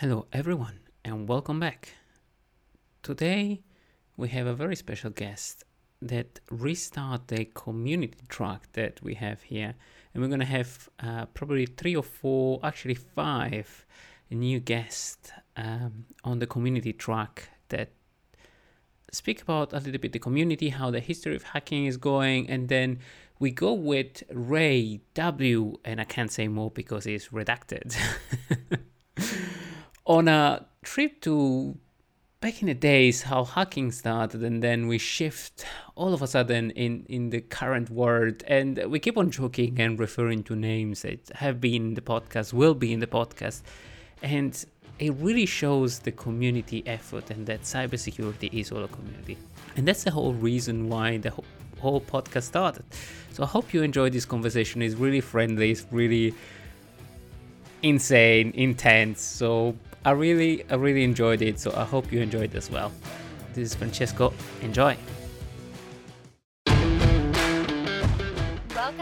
Hello, everyone, and welcome back. Today, we have a very special guest that restart the community track that we have here, and we're to have uh, probably three or four, actually five new guests um, on the community track that speak about a little bit the community, how the history of hacking is going, and then we go with Ray W, and I can't say more because it's redacted. on a trip to back in the days how hacking started and then we shift all of a sudden in in the current world and we keep on joking and referring to names that have been in the podcast will be in the podcast and it really shows the community effort and that cybersecurity is all a community. And that's the whole reason why the whole podcast started. So i hope you enjoyed this conversation. It's really friendly it's really insane intense so I really, I really enjoyed it. So I hope you enjoyed as well. This is Francesco. Enjoy.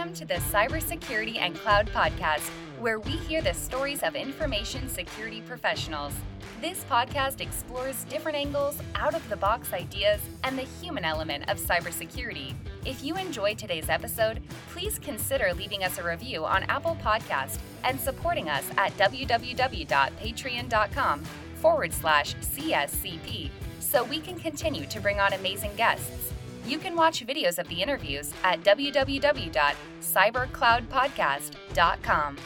Welcome to the Cybersecurity and Cloud Podcast, where we hear the stories of information security professionals. This podcast explores different angles, out of the box ideas, and the human element of cybersecurity. If you enjoyed today's episode, please consider leaving us a review on Apple Podcast and supporting us at www.patreon.com forward slash CSCP so we can continue to bring on amazing guests. You can watch videos of the interviews at www.cybercloudpodcast.com.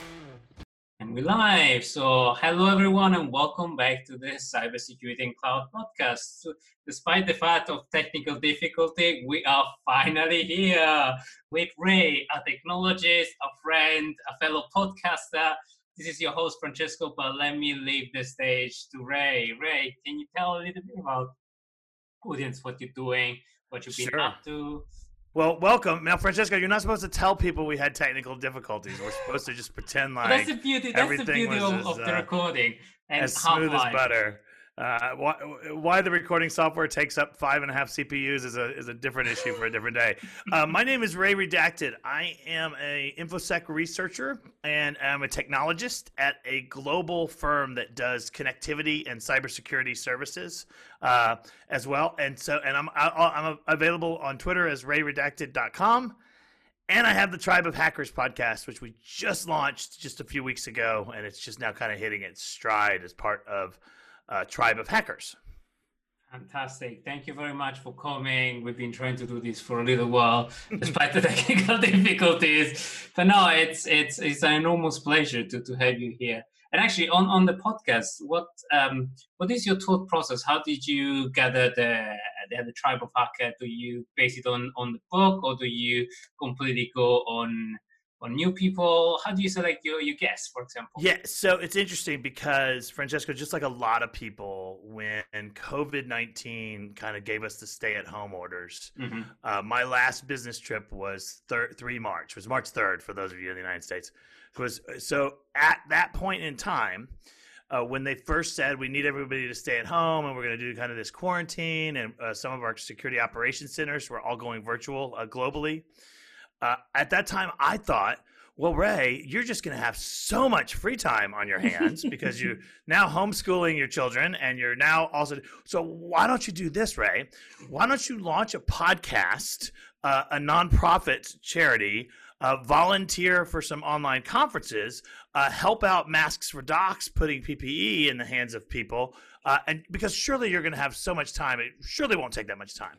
And we're live. So, hello everyone, and welcome back to the Cybersecurity and Cloud podcast. So, despite the fact of technical difficulty, we are finally here with Ray, a technologist, a friend, a fellow podcaster. This is your host Francesco, but let me leave the stage to Ray. Ray, can you tell a little bit about audience what you're doing, what you've been sure. up to? Well, welcome. Now, Francesco, you're not supposed to tell people we had technical difficulties. We're supposed to just pretend like well, that's the beauty. That's the beauty of, as, of, the uh, recording and as smooth as butter. Uh, why, why, the recording software takes up five and a half CPUs is a is a different issue for a different day. Uh, my name is Ray Redacted. I am a infosec researcher and I'm a technologist at a global firm that does connectivity and cybersecurity services uh, as well. And so, and I'm I'm available on Twitter as RayRedacted.com. And I have the Tribe of Hackers podcast, which we just launched just a few weeks ago, and it's just now kind of hitting its stride as part of uh, tribe of hackers. Fantastic. Thank you very much for coming. We've been trying to do this for a little while, despite the technical difficulties. But no, it's it's it's an enormous pleasure to, to have you here. And actually, on, on the podcast, what um, what is your thought process? How did you gather the the, the tribe of hacker? Do you base it on on the book, or do you completely go on on new people? How do you select your, your guests, for example? Yeah, so it's interesting because Francesco, just like a lot of people, when COVID nineteen kind of gave us the stay at home orders, mm-hmm. uh, my last business trip was thir- three March. Was March third for those of you in the United States. It was so at that point in time. Uh, when they first said we need everybody to stay at home and we're going to do kind of this quarantine and uh, some of our security operations centers were all going virtual uh, globally uh, at that time, I thought, well, Ray, you're just going to have so much free time on your hands because you're now homeschooling your children and you're now also. So, why don't you do this, Ray? Why don't you launch a podcast, uh, a nonprofit charity, uh, volunteer for some online conferences, uh, help out Masks for Docs, putting PPE in the hands of people? Uh, and because surely you're going to have so much time, it surely won't take that much time.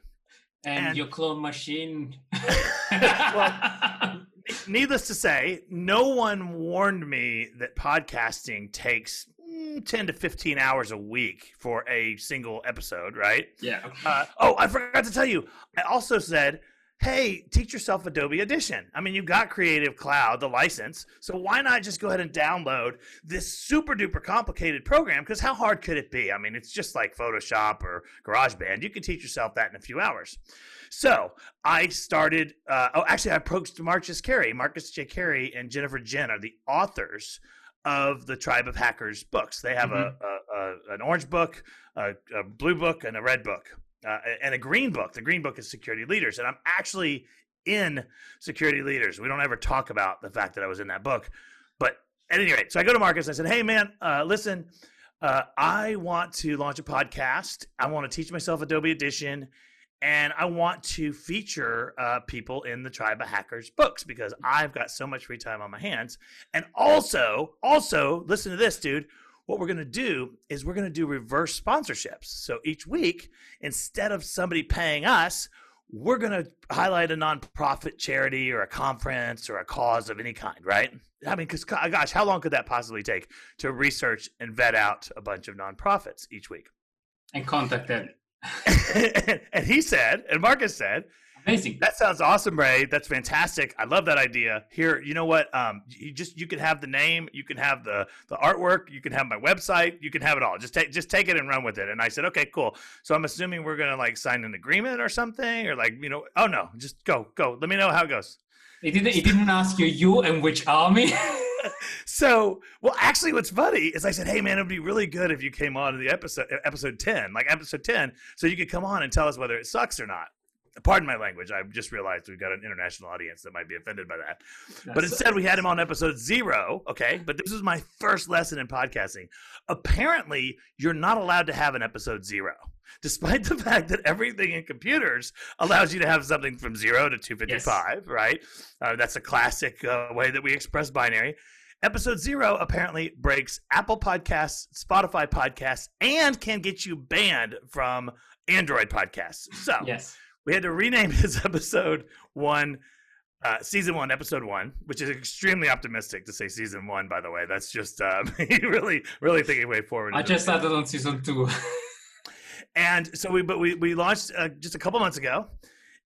And, and your clone machine. well, needless to say, no one warned me that podcasting takes mm, 10 to 15 hours a week for a single episode, right? Yeah. Uh, oh, I forgot to tell you. I also said hey, teach yourself Adobe Audition. I mean, you've got Creative Cloud, the license, so why not just go ahead and download this super duper complicated program? Because how hard could it be? I mean, it's just like Photoshop or GarageBand. You can teach yourself that in a few hours. So I started. Uh, oh, actually, I approached Marcus Carey. Marcus J. Carey and Jennifer Jin are the authors of the Tribe of Hackers books. They have mm-hmm. a, a, a, an orange book, a, a blue book, and a red book uh, and a green book. The green book is security leaders, and I'm actually in security leaders. We don't ever talk about the fact that I was in that book, but at any rate, so I go to Marcus. I said, "Hey, man, uh, listen." Uh, I want to launch a podcast. I want to teach myself Adobe Audition, and I want to feature uh, people in the Tribe of Hackers books because I've got so much free time on my hands. And also, also, listen to this, dude. What we're going to do is we're going to do reverse sponsorships. So each week, instead of somebody paying us, we're going to highlight a nonprofit charity or a conference or a cause of any kind, right? I mean, because gosh, how long could that possibly take to research and vet out a bunch of nonprofits each week? And contact them. and he said, and Marcus said, Amazing. That sounds awesome, Ray. That's fantastic. I love that idea. Here, you know what? Um, you just you can have the name, you can have the the artwork, you can have my website, you can have it all. Just take just take it and run with it. And I said, okay, cool. So I'm assuming we're gonna like sign an agreement or something, or like you know, oh no, just go go. Let me know how it goes. He didn't. He didn't ask you you and which army. so well actually what's funny is i said hey man it would be really good if you came on to the episode episode 10 like episode 10 so you could come on and tell us whether it sucks or not pardon my language. I just realized we've got an international audience that might be offended by that. That's but instead, we had him on episode zero. Okay. But this was my first lesson in podcasting. Apparently, you're not allowed to have an episode zero, despite the fact that everything in computers allows you to have something from zero to 255, yes. right? Uh, that's a classic uh, way that we express binary. Episode zero apparently breaks Apple Podcasts, Spotify Podcasts, and can get you banned from Android podcasts. So, yes we had to rename this episode one uh, season one, episode one, which is extremely optimistic to say season one. By the way, that's just uh, really, really thinking way forward. I just started on season two. and so we, but we we launched uh, just a couple months ago,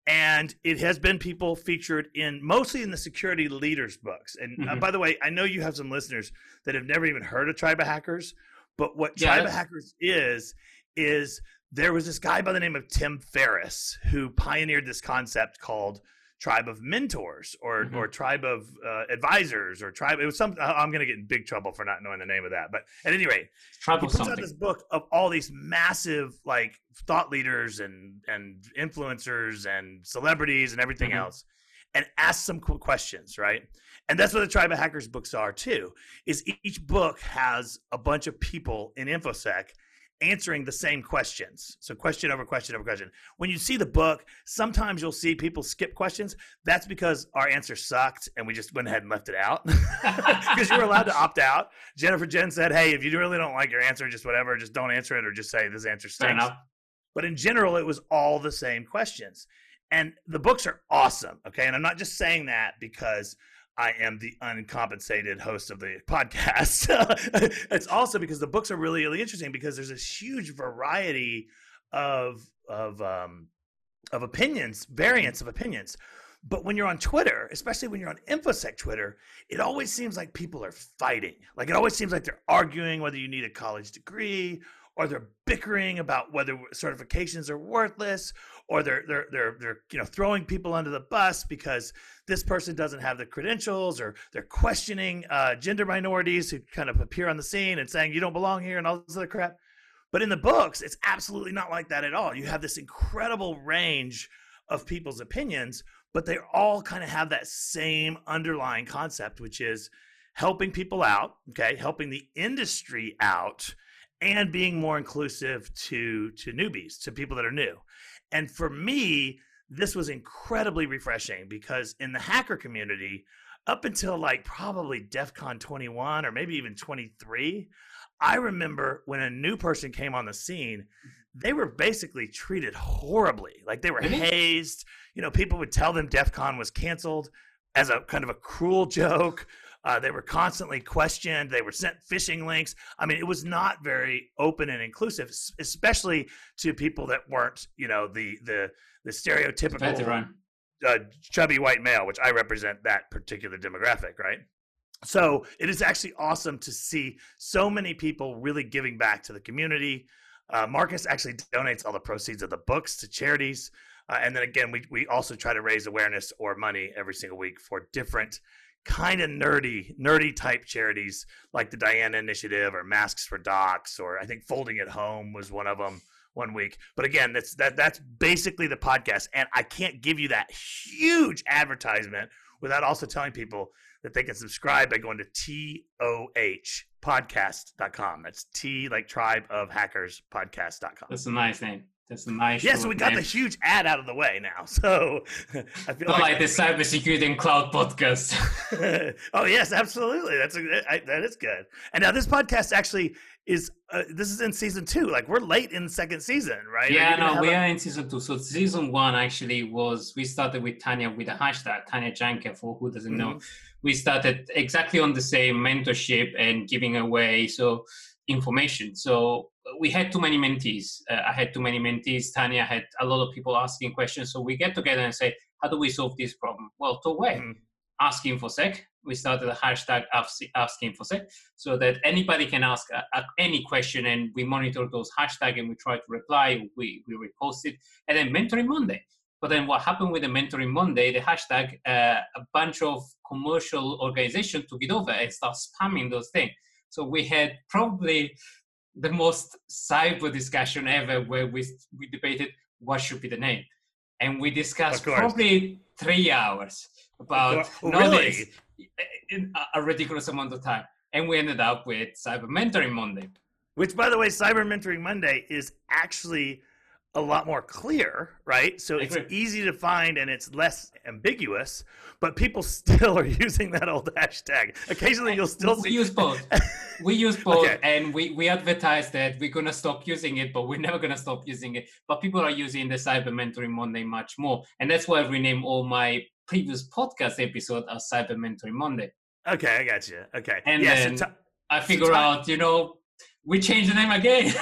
and it has been people featured in mostly in the security leaders books. And uh, mm-hmm. by the way, I know you have some listeners that have never even heard of Tribe of Hackers, but what yeah, Tribe of Hackers is is there was this guy by the name of Tim Ferriss who pioneered this concept called tribe of mentors or mm-hmm. or tribe of uh, advisors or tribe it was some i'm going to get in big trouble for not knowing the name of that but at any rate tribe he puts something. out this book of all these massive like thought leaders and and influencers and celebrities and everything mm-hmm. else and asks some cool questions right and that's what the tribe of hackers books are too is each book has a bunch of people in infosec answering the same questions. So question over question over question. When you see the book, sometimes you'll see people skip questions. That's because our answer sucked and we just went ahead and left it out because you were allowed to opt out. Jennifer Jin said, "Hey, if you really don't like your answer, just whatever, just don't answer it or just say this answer stinks." But in general, it was all the same questions. And the books are awesome, okay? And I'm not just saying that because I am the uncompensated host of the podcast. it's also because the books are really, really interesting because there's this huge variety of of um, of opinions, variants of opinions. But when you're on Twitter, especially when you're on InfoSec Twitter, it always seems like people are fighting. Like it always seems like they're arguing whether you need a college degree or they're bickering about whether certifications are worthless or they're they're they're they're you know throwing people under the bus because this person doesn't have the credentials or they're questioning uh, gender minorities who kind of appear on the scene and saying you don't belong here and all this other crap. But in the books it's absolutely not like that at all. You have this incredible range of people's opinions but they all kind of have that same underlying concept which is helping people out okay helping the industry out and being more inclusive to to newbies to people that are new and for me this was incredibly refreshing because in the hacker community up until like probably def con 21 or maybe even 23 i remember when a new person came on the scene they were basically treated horribly. Like they were hazed. You know people would tell them def con was canceled as a kind of a cruel joke uh, they were constantly questioned. They were sent phishing links. I mean, it was not very open and inclusive, especially to people that weren't, you know, the the the stereotypical uh, chubby white male, which I represent that particular demographic, right? So it is actually awesome to see so many people really giving back to the community. Uh, Marcus actually donates all the proceeds of the books to charities. Uh, and then again, we, we also try to raise awareness or money every single week for different kind of nerdy, nerdy type charities like the Diana Initiative or Masks for Docs, or I think Folding at Home was one of them one week. But again, that's that that's basically the podcast, and I can't give you that huge advertisement without also telling people that they can subscribe by going to toh tohpodcast.com. That's T like tribe of hackers podcast.com. That's a nice name. That's a nice. Yes, yeah, so we got name. the huge ad out of the way now. So I feel like, like the cybersecurity and cloud podcast. oh yes, absolutely. That's a, I, that is good. And now this podcast actually is uh, this is in season two. Like we're late in the second season, right? Yeah, no, we a... are in season two. So season one actually was we started with Tanya with a hashtag Tanya Janca for who doesn't mm-hmm. know. We started exactly on the same mentorship and giving away so information. So we had too many mentees. Uh, I had too many mentees. Tanya had a lot of people asking questions. So we get together and say, how do we solve this problem? Well, to way, mm-hmm. ask InfoSec. We started a hashtag ask InfoSec so that anybody can ask uh, uh, any question and we monitor those hashtags and we try to reply. We, we repost it. And then Mentoring Monday. But then what happened with the Mentoring Monday, the hashtag, uh, a bunch of commercial organizations took it over and start spamming those things. So we had probably the most cyber discussion ever where we, we debated what should be the name. And we discussed probably three hours about oh, really? in a ridiculous amount of time. And we ended up with Cyber Mentoring Monday. Which, by the way, Cyber Mentoring Monday is actually a lot more clear, right? So it's easy to find and it's less ambiguous, but people still are using that old hashtag. Occasionally you'll still we see. use both. we use both okay. and we, we advertise that we're going to stop using it, but we're never going to stop using it. But people are using the Cyber Mentoring Monday much more. And that's why I rename all my previous podcast episode as Cyber Mentoring Monday. Okay, I got you. Okay. And yeah, then so t- I figure so t- out, you know, we change the name again.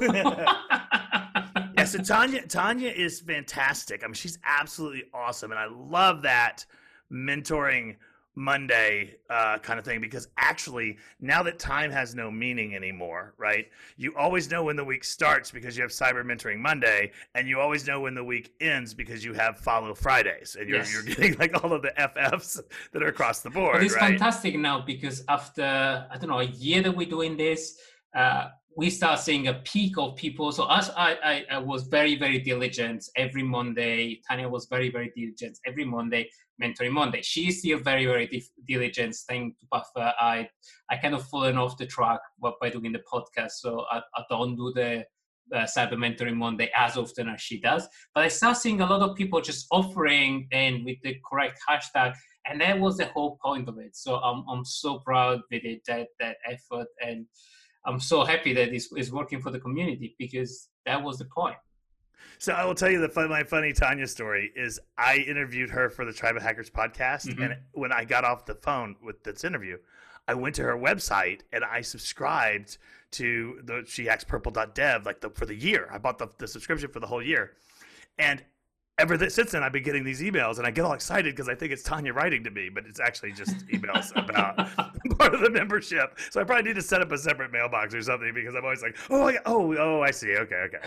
yeah, so Tanya Tanya is fantastic. I mean, she's absolutely awesome, and I love that mentoring Monday uh, kind of thing because actually now that time has no meaning anymore, right? You always know when the week starts because you have Cyber Mentoring Monday, and you always know when the week ends because you have Follow Fridays, and you're yes. you're getting like all of the FFs that are across the board. But it's right? fantastic now because after I don't know a year that we're doing this. Uh, we start seeing a peak of people. So as I, I, I, was very, very diligent every Monday. Tanya was very, very diligent every Monday, mentoring Monday. She is still very, very di- diligent, staying to buffer. I, I kind of fallen off the track by doing the podcast. So I, I don't do the uh, cyber mentoring Monday as often as she does. But I start seeing a lot of people just offering and with the correct hashtag. And that was the whole point of it. So I'm, I'm so proud with it, that, that effort. And I'm so happy that it's, it's working for the community because that was the point. So I will tell you the fun, my funny Tanya story is I interviewed her for the Tribe of Hackers podcast, mm-hmm. and when I got off the phone with this interview, I went to her website and I subscribed to the shehackspurple.dev like the for the year. I bought the, the subscription for the whole year, and ever since then, I've been getting these emails, and I get all excited because I think it's Tanya writing to me, but it's actually just emails about part of the membership. So I probably need to set up a separate mailbox or something because I'm always like, oh, oh, oh, I see. Okay, okay.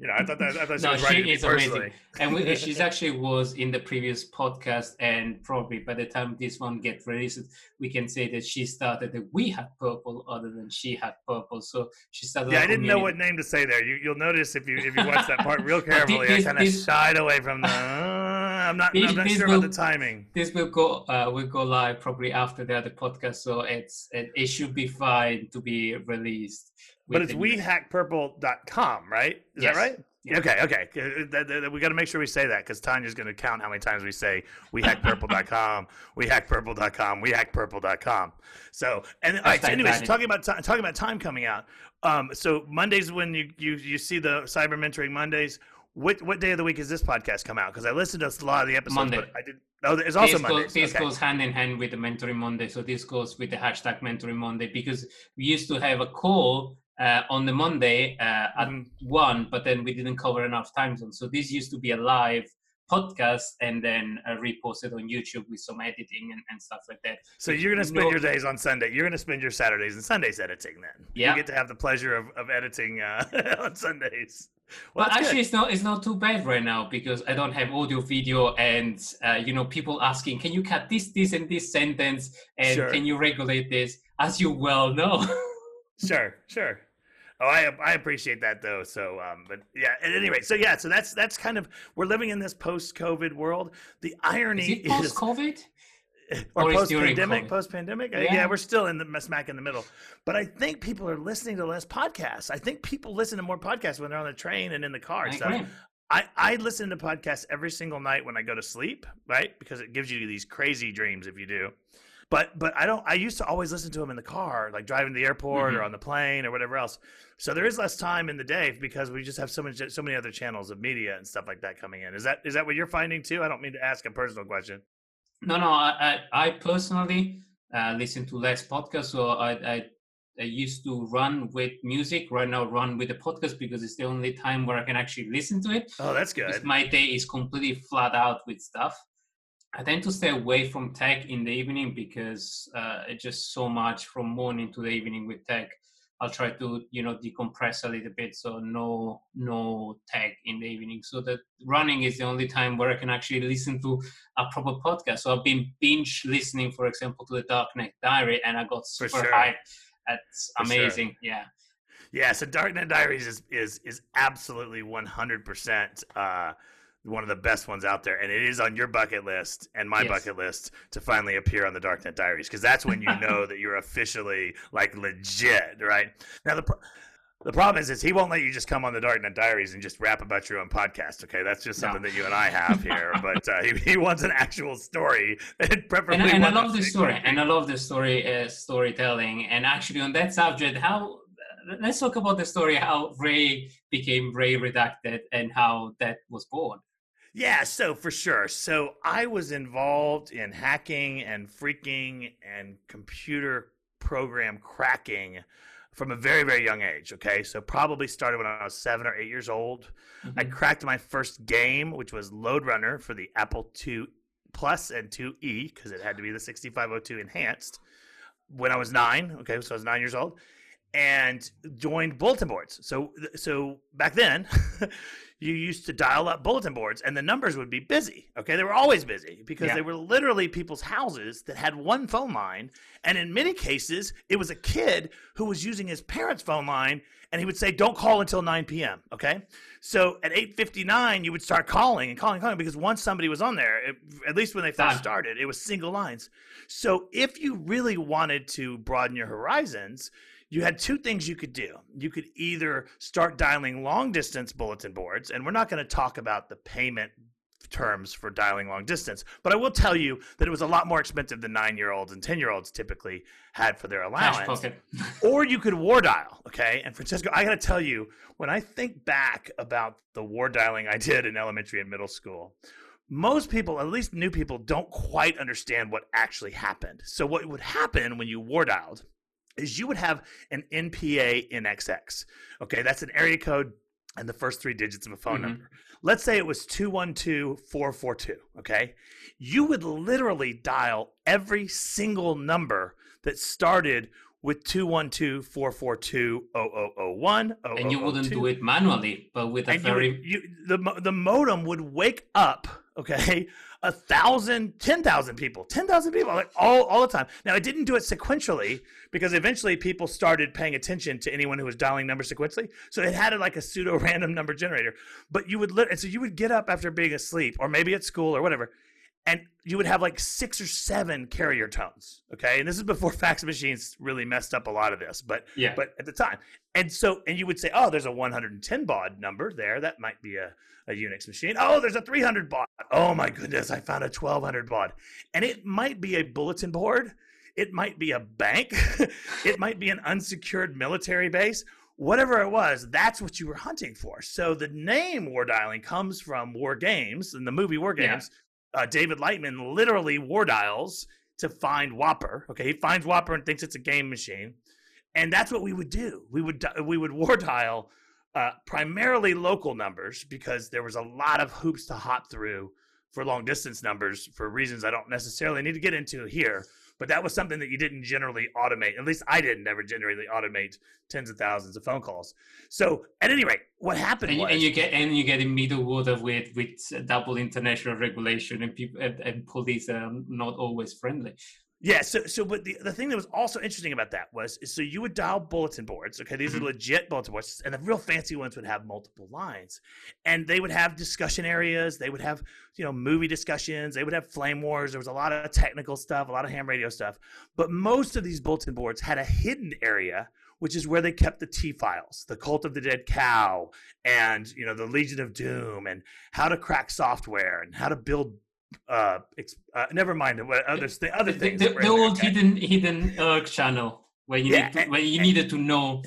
You know, I thought that I thought she no, was she is amazing, and we, she's actually was in the previous podcast, and probably by the time this one gets released, we can say that she started the We Hack Purple, other than She Hacks Purple. So she started. Yeah, I didn't know what name to say there. You, will notice if you if you watch that part real carefully, this, I kind of shied away from the. Uh, I'm not. This, I'm not sure will, about the timing. This will go. Uh, will go live probably after the other podcast, so it's it, it should be fine to be released. But it's wehackpurple.com, right? Is yes. that right? Yeah. Okay, okay. Uh, we got to make sure we say that because Tanya's going to count how many times we say wehackpurple.com, wehackpurple.com, wehackpurple.com. So, and all right, so anyways, talking about talking about time coming out. Um, so Mondays when you, you you see the Cyber Mentoring Mondays. What what day of the week is this podcast come out? Because I listened to a lot of the episodes, Monday. but I did. Oh, it's also this Monday. Goes, this okay. goes hand in hand with the Mentoring Monday. So this goes with the hashtag Mentoring Monday because we used to have a call uh, on the Monday uh, at mm. one, but then we didn't cover enough time zones. So this used to be a live podcast and then uh, reposted on YouTube with some editing and, and stuff like that. So you're going to spend no, your days on Sunday. You're going to spend your Saturdays and Sundays editing then. Yeah. You get to have the pleasure of, of editing uh, on Sundays. Well, but actually, good. it's not it's not too bad right now because I don't have audio, video, and uh, you know people asking, can you cut this, this, and this sentence, and sure. can you regulate this? As you well know. sure, sure. Oh, I I appreciate that though. So, um, but yeah. At any rate, so yeah, so that's that's kind of we're living in this post-COVID world. The irony is post-COVID. or, or post pandemic, post pandemic. Yeah. yeah. we're still in the smack in the middle. But I think people are listening to less podcasts. I think people listen to more podcasts when they're on the train and in the car. I so I, I listen to podcasts every single night when I go to sleep, right? Because it gives you these crazy dreams if you do. But but I don't. I used to always listen to them in the car, like driving to the airport mm-hmm. or on the plane or whatever else. So there is less time in the day because we just have so many so many other channels of media and stuff like that coming in. Is that is that what you're finding too? I don't mean to ask a personal question. No, no. I I, I personally uh, listen to less podcasts, so I, I I used to run with music. Right now, run with the podcast because it's the only time where I can actually listen to it. Oh, that's good. My day is completely flat out with stuff. I tend to stay away from tech in the evening because uh, it's just so much from morning to the evening with tech. I'll try to you know decompress a little bit, so no no tech in the evening. So that running is the only time where I can actually listen to a proper podcast. So I've been binge listening, for example, to the Darknet Diary, and I got super sure. hyped that's amazing. Sure. Yeah. Yeah. So Darknet Diaries is is is absolutely one hundred percent uh, one of the best ones out there, and it is on your bucket list and my yes. bucket list to finally appear on the Darknet Diaries because that's when you know that you're officially like legit, right? Now the. The problem is, is he won't let you just come on the Darknet Diaries and just rap about your own podcast. Okay, that's just something no. that you and I have here. but uh, he, he wants an actual story, and preferably. And, and I love the story, and I love the story uh, storytelling. And actually, on that subject, how let's talk about the story how Ray became Ray Redacted and how that was born. Yeah, so for sure. So I was involved in hacking and freaking and computer program cracking from a very very young age okay so probably started when i was seven or eight years old mm-hmm. i cracked my first game which was Lode Runner for the apple ii plus and 2e because it had to be the 6502 enhanced when i was nine okay so i was nine years old and joined bulletin boards so so back then you used to dial up bulletin boards and the numbers would be busy. Okay. They were always busy because yeah. they were literally people's houses that had one phone line. And in many cases, it was a kid who was using his parents' phone line and he would say, don't call until 9 p.m. Okay. So at 8.59, you would start calling and calling and calling because once somebody was on there, it, at least when they first started, it was single lines. So if you really wanted to broaden your horizons, you had two things you could do. You could either start dialing long distance bulletin boards, and we're not going to talk about the payment terms for dialing long distance, but I will tell you that it was a lot more expensive than nine year olds and 10 year olds typically had for their allowance. or you could war dial, okay? And Francesco, I got to tell you, when I think back about the war dialing I did in elementary and middle school, most people, at least new people, don't quite understand what actually happened. So, what would happen when you war dialed is you would have an NPA NXX. Okay, that's an area code and the first three digits of a phone mm-hmm. number. Let's say it was 212442, okay? You would literally dial every single number that started with 212-442-0001 and you wouldn't do it manually but with a and very you, you, the, the modem would wake up okay? A thousand ten thousand people ten thousand people like all, all the time. Now i didn't do it sequentially because eventually people started paying attention to anyone who was dialing numbers sequentially. So it had like a pseudo random number generator. But you would and so you would get up after being asleep or maybe at school or whatever and you would have like six or seven carrier tones okay? And this is before fax machines really messed up a lot of this but yeah. but at the time. And so and you would say oh there's a 110 baud number there. That might be a, a unix machine. Oh there's a 300 baud. Oh my goodness i found a 1200 baud. And it might be a bulletin board. It might be a bank. It might be an unsecured military base. Whatever it was, that's what you were hunting for. So the name War Dialing comes from War Games and the movie War Games, uh, David Lightman literally war dials to find WOPR. Okay, he finds WOPR and thinks it's a game machine, and that's what we would do. We would we would war dial uh, primarily local numbers because there was a lot of hoops to hop through for long distance numbers for reasons I don't necessarily need to get into here but that was something that you didn't generally automate. At least I didn't ever generally automate tens of thousands of phone calls. So at any rate, what happened and, was, and you get and you get in middle water with with double international regulation and people and, and police are not always friendly. Yeah, so so but the, the thing that was also interesting about that was so you would dial bulletin boards. Okay, these mm-hmm. are legit bulletin boards, and the real fancy ones would have multiple lines, and they would have discussion areas. They would have you know movie discussions. They would have flame wars. There was a lot of technical stuff, a lot of ham radio stuff, but most of these bulletin boards had a hidden area which is where they kept the T files, the Cult of the Dead Cow, and you know the Legion of Doom, and how to crack software, and how to build uh, uh, never mind what other th- other things. The, the, the old hidden hidden IRC channel where you yeah, need to, where you and, needed to know.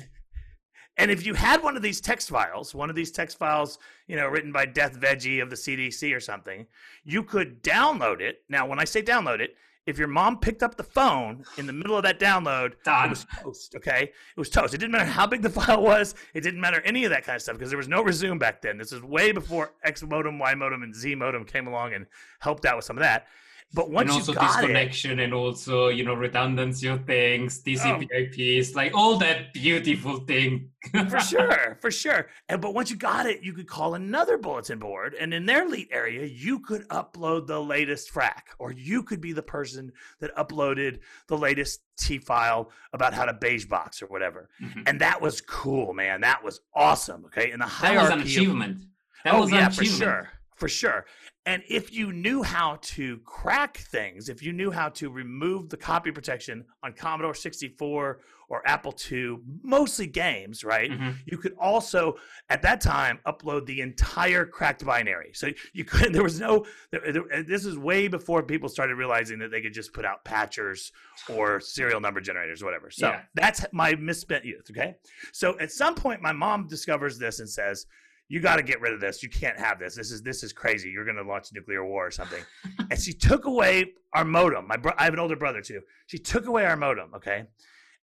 And if you had one of these text files, one of these text files, you know, written by Deth Veggie of the CDC or something, you could download it. Now, when I say download it, if your mom picked up the phone in the middle of that download, Done. it was toast. Okay, it was toast. It didn't matter how big the file was. It didn't matter any of that kind of stuff because there was no resume back then. This is way before X modem, Y modem, and Z modem came along and helped out with some of that. But once and also you got disconnection it, and also you know redundancy of things, TCP/IPs, oh. like all that beautiful thing. for sure, for sure. And but once you got it, you could call another bulletin board, and in their lead area, you could upload the latest Phrack, or you could be the person that uploaded the latest T file about how to beige box or whatever. Mm-hmm. And that was cool, man. That was awesome. Okay, and the hierarchy. That was an achievement. That oh was yeah, for sure, for sure. And if you knew how to crack things, if you knew how to remove the copy protection on Commodore 64 or Apple II, mostly games, right? Mm-hmm. You could also, at that time, upload the entire cracked binary. So you could, there was no, this is way before people started realizing that they could just put out patchers or serial number generators, whatever. So yeah. that's my misspent youth, okay? So at some point, my mom discovers this and says, you got to get rid of this. You can't have this. This is this is crazy. You're going to launch nuclear war or something. and she took away our modem. My bro- I have an older brother too. She took away our modem. Okay,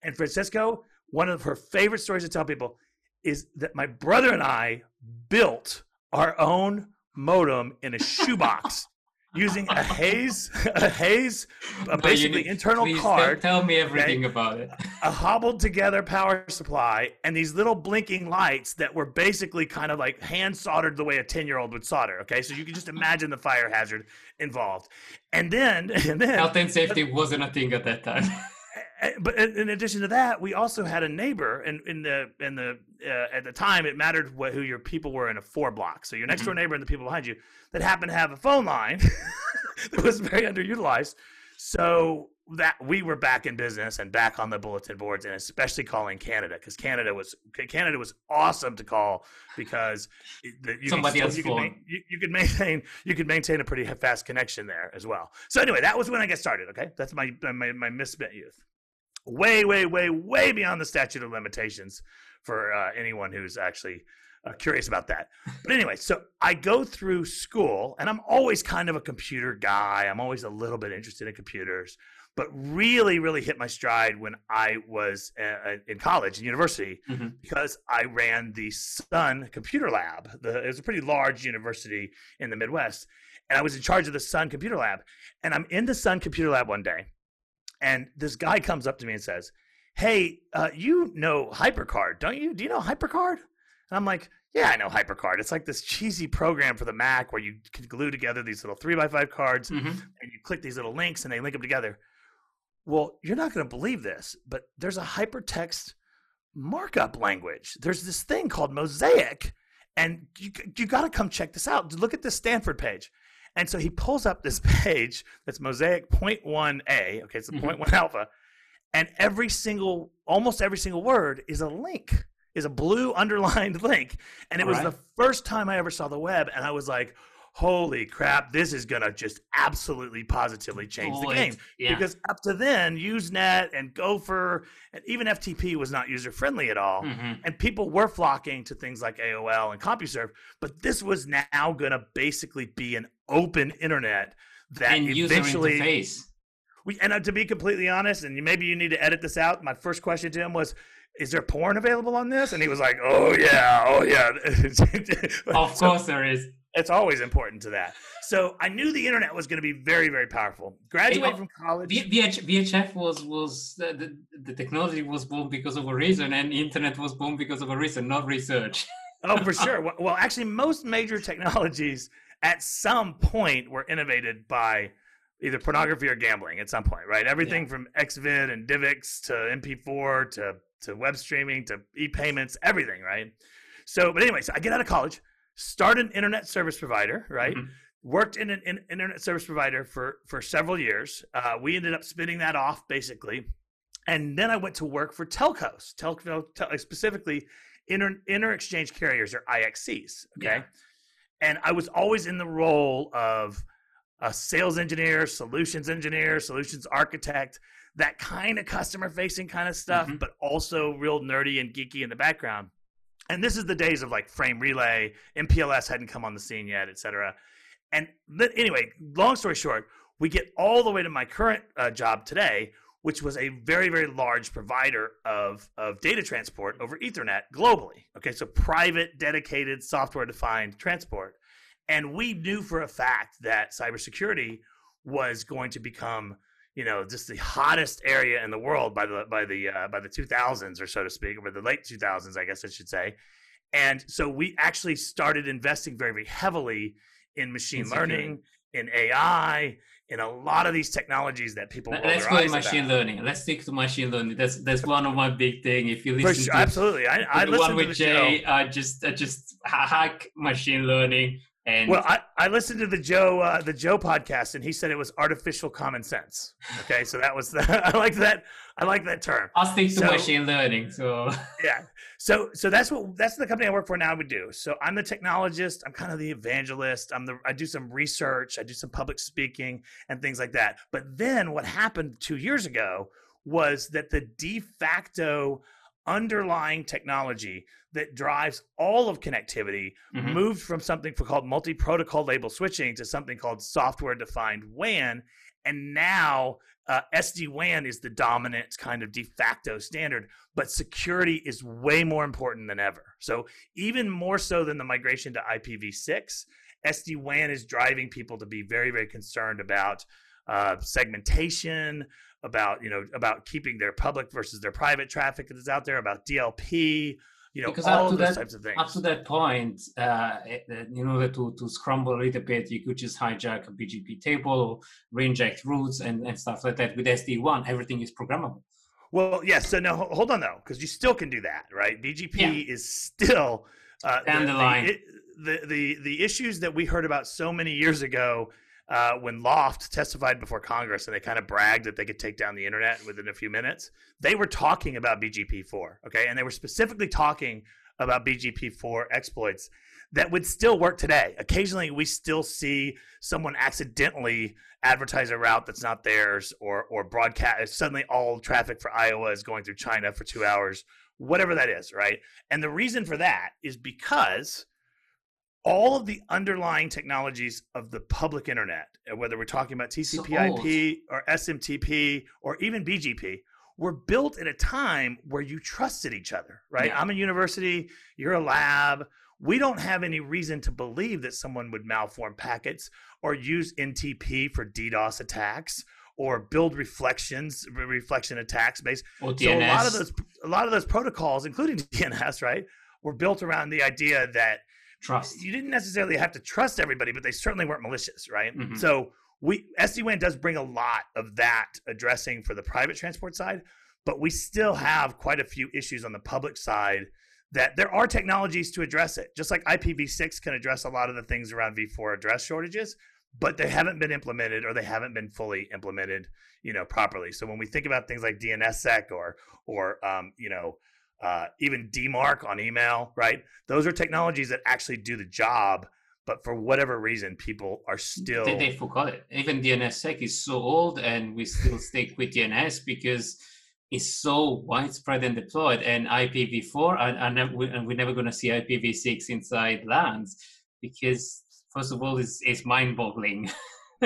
and Francesco, one of her favorite stories to tell people is that my brother and I built our own modem in a shoebox using a Hayes, a Hayes, a basically internal card. Tell me everything okay, about it. a hobbled together power supply and these little blinking lights that were basically kind of like hand soldered the way a 10 year old would solder. Okay. So you can just imagine the fire hazard involved. And then, and then health and safety wasn't a thing at that time. but in addition to that, we also had a neighbor, and in the in the uh, at the time, it mattered what, who your people were in a four block. So your next door mm-hmm. neighbor and the people behind you that happened to have a phone line that was very underutilized. So that we were back in business and back on the bulletin boards, and especially calling Canada because Canada was Canada was awesome to call because you somebody else you, could, you, you could maintain you could maintain a pretty fast connection there as well. So anyway, that was when I got started. Okay, that's my my, my misspent youth way, way, way, way beyond the statute of limitations for uh, anyone who's actually uh, curious about that. But anyway, so I go through school, and I'm always kind of a computer guy. I'm always a little bit interested in computers, but really, really hit my stride when I was uh, uh in college and university mm-hmm. because I ran the Sun Computer Lab. The, it was a pretty large university in the Midwest, and I was in charge of the Sun Computer Lab. And I'm in the Sun Computer Lab one day, and this guy comes up to me and says, "Hey, uh, you know HyperCard, don't you? Do you know HyperCard?" And I'm like, "Yeah, I know HyperCard. It's like this cheesy program for the Mac where you can glue together these little three by five cards, mm-hmm. and you click these little links, and they link them together." Well, you're not going to believe this, but there's a hypertext markup language. There's this thing called Mosaic, and you you got to come check this out. Look at this Stanford page. And so he pulls up this page that's Mosaic 0.1a, okay, it's a mm-hmm. 0.1 alpha, and every single, almost every single word is a link, is a blue underlined link. And it All was right. the first time I ever saw the web, and I was like, holy crap, this is going to just absolutely positively change the game. Yeah. Because up to then, Usenet and Gopher and even FTP was not user friendly at all. Mm-hmm. And people were flocking to things like AOL and CompuServe. But this was now going to basically be an open internet that and eventually. Interface. We, and uh, to be completely honest, and maybe you need to edit this out, my first question to him was, is there porn available on this? And he was like, oh, yeah, oh, yeah. of course there is. It's always important to that. So I knew the internet was going to be very, very powerful. Graduated from college. VH, VHF was was the, the, the technology was born because of a reason, and internet was born because of a reason, not research. oh, for sure. Well, actually, most major technologies at some point we were innovated by either pornography or gambling at some point, right? Everything yeah. from Xvid and DivX to MP4 to to web streaming to e-payments, everything, right? So, but anyway, so I get out of college, start an internet service provider, right? Mm-hmm. Worked in an in, internet service provider for for several years. Uh, we ended up spinning that off basically, and then I went to work for telcos, telco tel- specifically inter inter exchange carriers or IXCs. Okay, yeah. And I was always in the role of a sales engineer, solutions engineer, solutions architect, that kind of customer facing kind of stuff, mm-hmm. but also real nerdy and geeky in the background. And this is the days of like frame relay, MPLS hadn't come on the scene yet, et cetera. And th- anyway, long story short, we get all the way to my current uh, job today, which was a very, very large provider of, of data transport over Ethernet globally. Okay, so private, dedicated, software defined transport. And we knew for a fact that cybersecurity was going to become, you know, just the hottest area in the world by the by the uh, by the 2000s or so to speak, or the late 2000s, I guess I should say. And so we actually started investing very, very heavily in machine in learning, in AI, in a lot of these technologies that people. Let's go in machine about. learning. Let's stick to machine learning. That's that's one of my big thing. If you listen sure, to absolutely, I, I the one with Jay, I just I just hack machine learning and well, I, I listened to the Joe uh, the Joe podcast, and he said it was artificial common sense. Okay, so that was the I like that I like that term. I'll stick to so, machine learning. So yeah, so so that's what that's the company I work for now would do. So I'm the technologist. I'm kind of the evangelist. I'm the I do some research. I do some public speaking and things like that. But then what happened two years ago was that the de facto underlying technology that drives all of connectivity mm-hmm. moved from something called multi-protocol label switching to something called software-defined WAN, and now uh, SD-WAN is the dominant kind of de facto standard. But security is way more important than ever. So even more so than the migration to IPv6, SD-WAN is driving people to be very, very concerned about uh, segmentation, about you know about keeping their public versus their private traffic that's out there, about DLP, you know, because all of those that, types of things. Up to that point, uh, in order to to scramble a little bit, you could just hijack a BGP table or reinject routes and, and stuff like that. With SD-WAN, everything is programmable. Well, yes. So now hold on though, because you still can do that, right? BGP yeah. is still uh, the, the, line. The, the, the the issues that we heard about so many years ago uh, when L0pht testified before Congress and they kind of bragged that they could take down the internet within a few minutes, they were talking about BGP4, okay? And they were specifically talking about BGP4 exploits that would still work today. Occasionally, we still see someone accidentally advertise a route that's not theirs or, or broadcast. Suddenly, all traffic for Iowa is going through China for two hours, whatever that is, right? And the reason for that is because all of the underlying technologies of the public internet, whether we're talking about TCP/IP so or SMTP or even BGP, were built at a time where you trusted each other, right? Yeah. I'm a university, you're a lab. We don't have any reason to believe that someone would malform packets or use NTP for DDoS attacks or build reflections, reflection attacks based. DNS. So a lot of those, a lot of those protocols, including DNS, right, were built around the idea that trust. You didn't necessarily have to trust everybody, but they certainly weren't malicious, right? Mm-hmm. So we SD-WAN does bring a lot of that addressing for the private transport side, but we still have quite a few issues on the public side that there are technologies to address it. Just like IPv6 can address a lot of the things around v4 address shortages, but they haven't been implemented or they haven't been fully implemented, you know, properly. So when we think about things like DNSSEC or or um, you know, uh, even DMARC on email, right? Those are technologies that actually do the job, but for whatever reason, people are still they, they forgot it. Even DNSSEC is so old, and we still stick with DNS because it's so widespread and deployed. And IPv4, and, and we're never going to see IPv6 inside LANs because, first of all, it's, it's mind-boggling.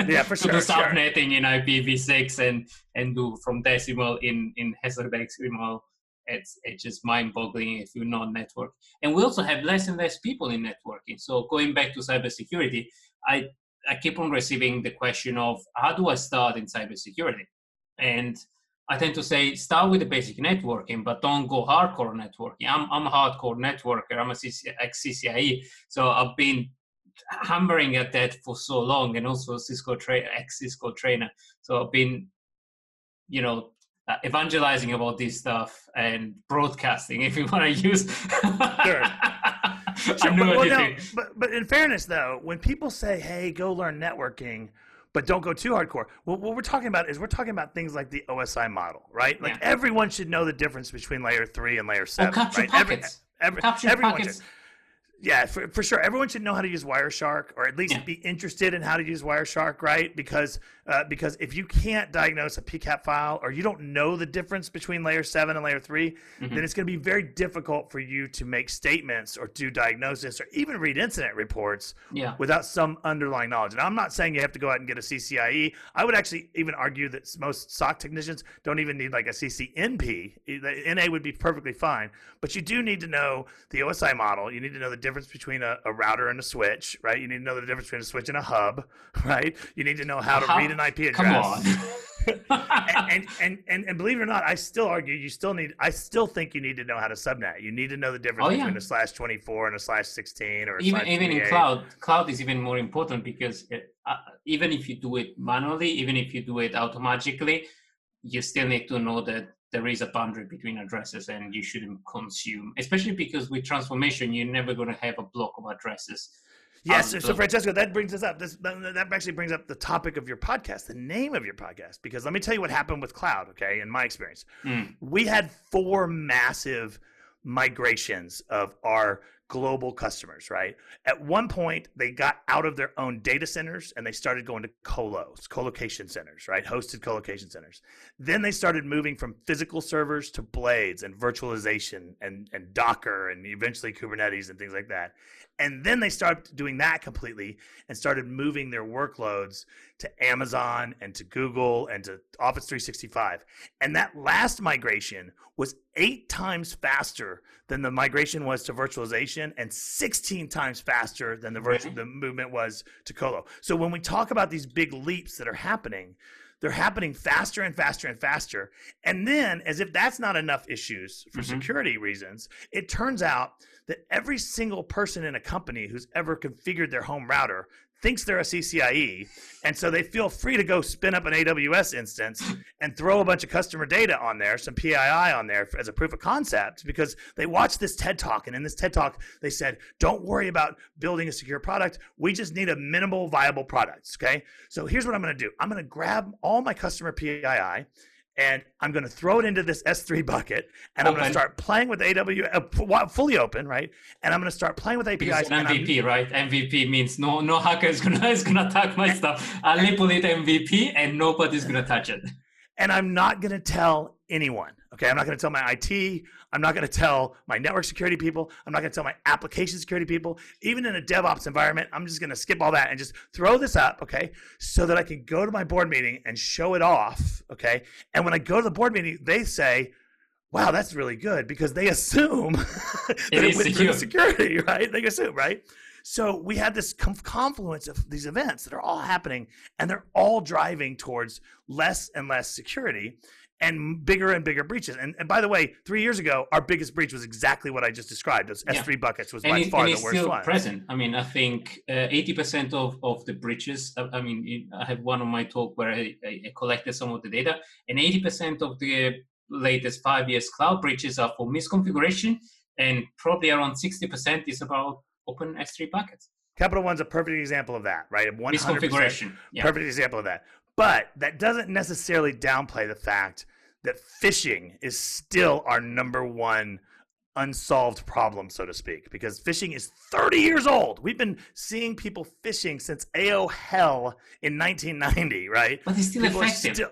Yeah, for sure. to do subnetting sure. in IPv6 and and do from decimal in in hexadecimal it's it's just mind-boggling if you know network. And we also have less and less people in networking. So going back to cybersecurity, I I keep on receiving the question of how do I start in cybersecurity? And I tend to say start with the basic networking, but don't go hardcore networking. I'm I'm a hardcore networker. I'm a CC, ex CCIE, so I've been hammering at that for so long, and also Cisco tra- ex Cisco trainer. So I've been, you know, uh, evangelizing about this stuff and broadcasting, if you want to use. sure. Sure, but, well, now, but, but in fairness, though, when people say, "Hey, go learn networking," but don't go too hardcore. Well, what we're talking about is we're talking about things like the OSI model, right? Like yeah. everyone should know the difference between layer three and layer seven. Oh, capture right? packets. Every, every, everyone. Should yeah, for, for sure. Everyone should know how to use Wireshark, or at least yeah. be interested in how to use Wireshark, right? Because uh, because if you can't diagnose a PCAP file, or you don't know the difference between layer seven and layer 3 mm-hmm. then it's going to be very difficult for you to make statements or do diagnosis or even read incident reports yeah. without some underlying knowledge. And I'm not saying you have to go out and get a CCIE. I would actually even argue that most SOC technicians don't even need like a CCNP. NA would be perfectly fine, but you do need to know the OSI model. You need to know the difference between a, a, router and a switch, right? You need to know the difference between a switch and a hub, right? You need to know how to how, read an IP address. Come on. and, and, and, and believe it or not, I still argue you still need. I still think you need to know how to subnet. You need to know the difference oh, yeah. between a slash twenty four and a slash sixteen, or even even in cloud. Cloud is even more important because it, uh, even if you do it manually, even if you do it automatically, you still need to know that there is a boundary between addresses and you shouldn't consume, especially because with transformation, you're never going to have a block of addresses. Yes, um, so, so Francesco, that brings us up. This, that actually brings up the topic of your podcast, the name of your podcast. Because let me tell you what happened with cloud. Okay, in my experience, mm. we had four massive migrations of our global customers, right? At one point, they got out of their own data centers and they started going to colos, colocation centers, right? Hosted colocation centers. Then they started moving from physical servers to blades and virtualization and, and Docker and eventually Kubernetes and things like that. And then they started doing that completely and started moving their workloads to Amazon and to Google and to Office 365. And that last migration was eight times faster than the migration was to virtualization and 16 times faster than the, virtu- the movement was to Colo. So when we talk about these big leaps that are happening, they're happening faster and faster and faster. And then, as if that's not enough issues for mm-hmm. security reasons, it turns out that every single person in a company who's ever configured their home router thinks they're a CCIE, and so they feel free to go spin up an AWS instance and throw a bunch of customer data on there, some PII on there as a proof of concept, because they watched this TED talk, and in this TED talk they said, "Don't worry about building a secure product. We just need a minimal viable product." Okay, so here's what I'm going to do. I'm going to grab all my customer PII and I'm going to throw it into this S3 bucket, and open. I'm going to start playing with AWS uh, fully open, right? And I'm going to start playing with APIs. MVP, right? MVP means no no hacker is gonna is gonna attack my stuff. I label it MVP, and nobody's gonna touch it. And I'm not going to tell anyone. Okay, I'm not going to tell my IT. I'm not going to tell my network security people. I'm not going to tell my application security people. Even in a DevOps environment, I'm just going to skip all that and just throw this up, okay, so that I can go to my board meeting and show it off, okay? And when I go to the board meeting, they say, wow, that's really good because they assume that it, it went through security, right? They assume, right? So we have this confluence of these events that are all happening and they're all driving towards less and less security and bigger and bigger breaches. And, and by the way, three years ago, our biggest breach was exactly what I just described. Those S3 buckets was and by it, far the worst still one. present. I mean, I think uh, 80% of, of the breaches, I mean, I have one on my talk where I, I collected some of the data, and 80% of the latest five years cloud breaches are for misconfiguration, and probably around 60% is about open S3 buckets. Capital One's a perfect example of that, right? 100% misconfiguration. Yeah. Perfect example of that. But that doesn't necessarily downplay the fact that phishing is still our number one unsolved problem, so to speak, because phishing is 30 years old. We've been seeing people phishing since AOL in 1990, right? But it's still people effective. Are still,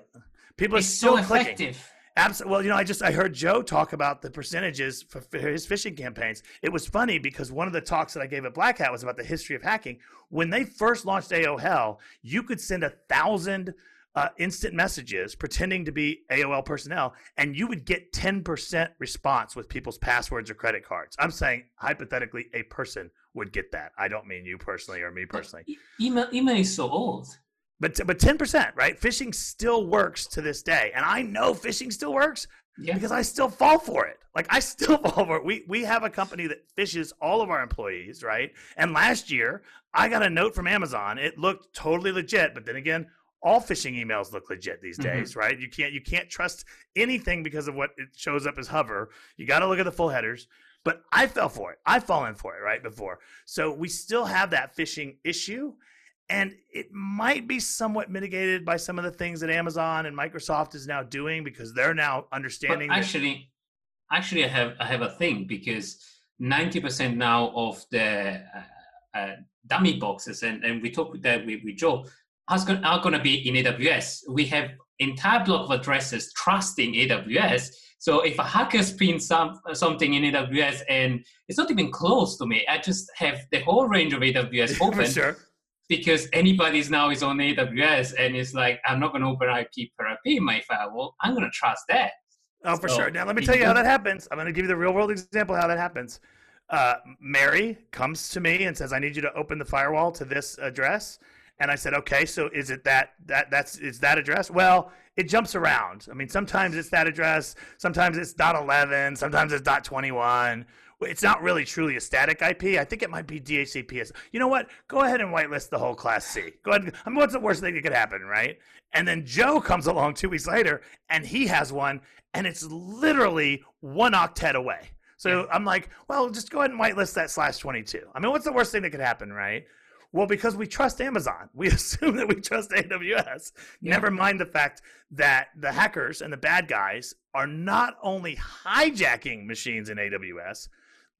people it's are still so clicking. effective. Absolutely. Well, you know, I just I heard Joe talk about the percentages for, for, his phishing campaigns. It was funny because one of the talks that I gave at Black Hat was about the history of hacking. When they first launched AOL, you could send a thousand uh, instant messages pretending to be AOL personnel, and you would get ten percent response with people's passwords or credit cards. I'm saying hypothetically, a person would get that. I don't mean you personally or me personally. email email is so old. But but ten percent, right? Phishing still works to this day, and I know phishing still works yeah. because I still fall for it. Like I still fall for it. We we have a company that phishes all of our employees, right? And last year I got a note from Amazon. It looked totally legit, but then again, all phishing emails look legit these mm-hmm. days, mm-hmm. right? You can't you can't trust anything because of what it shows up as hover. You got to look at the full headers. But I fell for it. I've fallen for it right before. So we still have that phishing issue. And it might be somewhat mitigated by some of the things that Amazon and Microsoft is now doing because they're now understanding. But actually, that- actually, I have I have a thing because ninety percent now of the uh, uh, dummy boxes, and, and we talked with that with, with Joe, are going, are going to be in AWS. We have entire block of addresses trusting AWS. So if a hacker spins some, something in AWS and it's not even close to me, I just have the whole range of AWS open. sure because anybody's now is on AWS and it's like I'm not going to open IP per IP in my firewall. I'm going to trust that. Oh, for so, sure. Now let me tell you how that happens. I'm going to give you the real world example how that happens. Uh, Mary comes to me and says, "I need you to open the firewall to this address." And I said, "Okay, so is it that that that's is that address?" Well, it jumps around. I mean, sometimes it's that address, sometimes it's dot .11, sometimes it's dot .21 it's not really truly a static IP. I think it might be DHCP. You know what? Go ahead and whitelist the whole Class C. Go ahead. I mean, what's the worst thing that could happen, right? And then Joe comes along two weeks later, and he has one, and it's literally one octet away. So yeah. I'm like, well, just go ahead and whitelist that slash 22. I mean, what's the worst thing that could happen, right? Well, because we trust Amazon. We assume that we trust AWS. Yeah. Never mind the fact that the hackers and the bad guys are not only hijacking machines in AWS,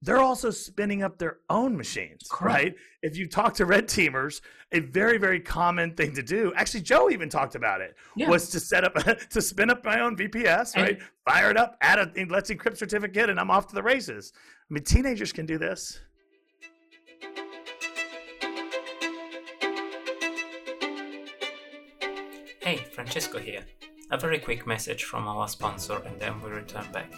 they're also spinning up their own machines, Correct. right? If you talk to red teamers, a very, very common thing to do, actually, Joe even talked about it, yeah. was to set up, to spin up my own VPS, right? Fire it up, add a Let's Encrypt certificate, and I'm off to the races. I mean, teenagers can do this. Hey, Francesco here. A very quick message from our sponsor, and then we return back.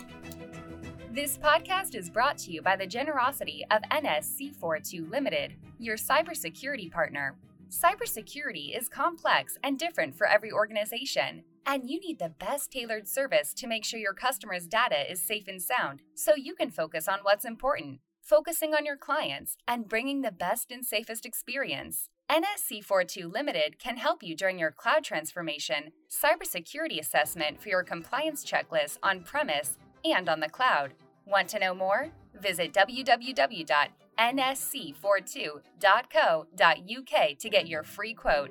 This podcast is brought to you by the generosity of NSC42 Limited, your cybersecurity partner. Cybersecurity is complex and different for every organization, and you need the best tailored service to make sure your customers' data is safe and sound so you can focus on what's important, focusing on your clients and bringing the best and safest experience. NSC42 Limited can help you during your cloud transformation, cybersecurity assessment for your compliance checklist on premise and on the cloud Want to know more? Visit www.nsc42.co.uk to get your free quote.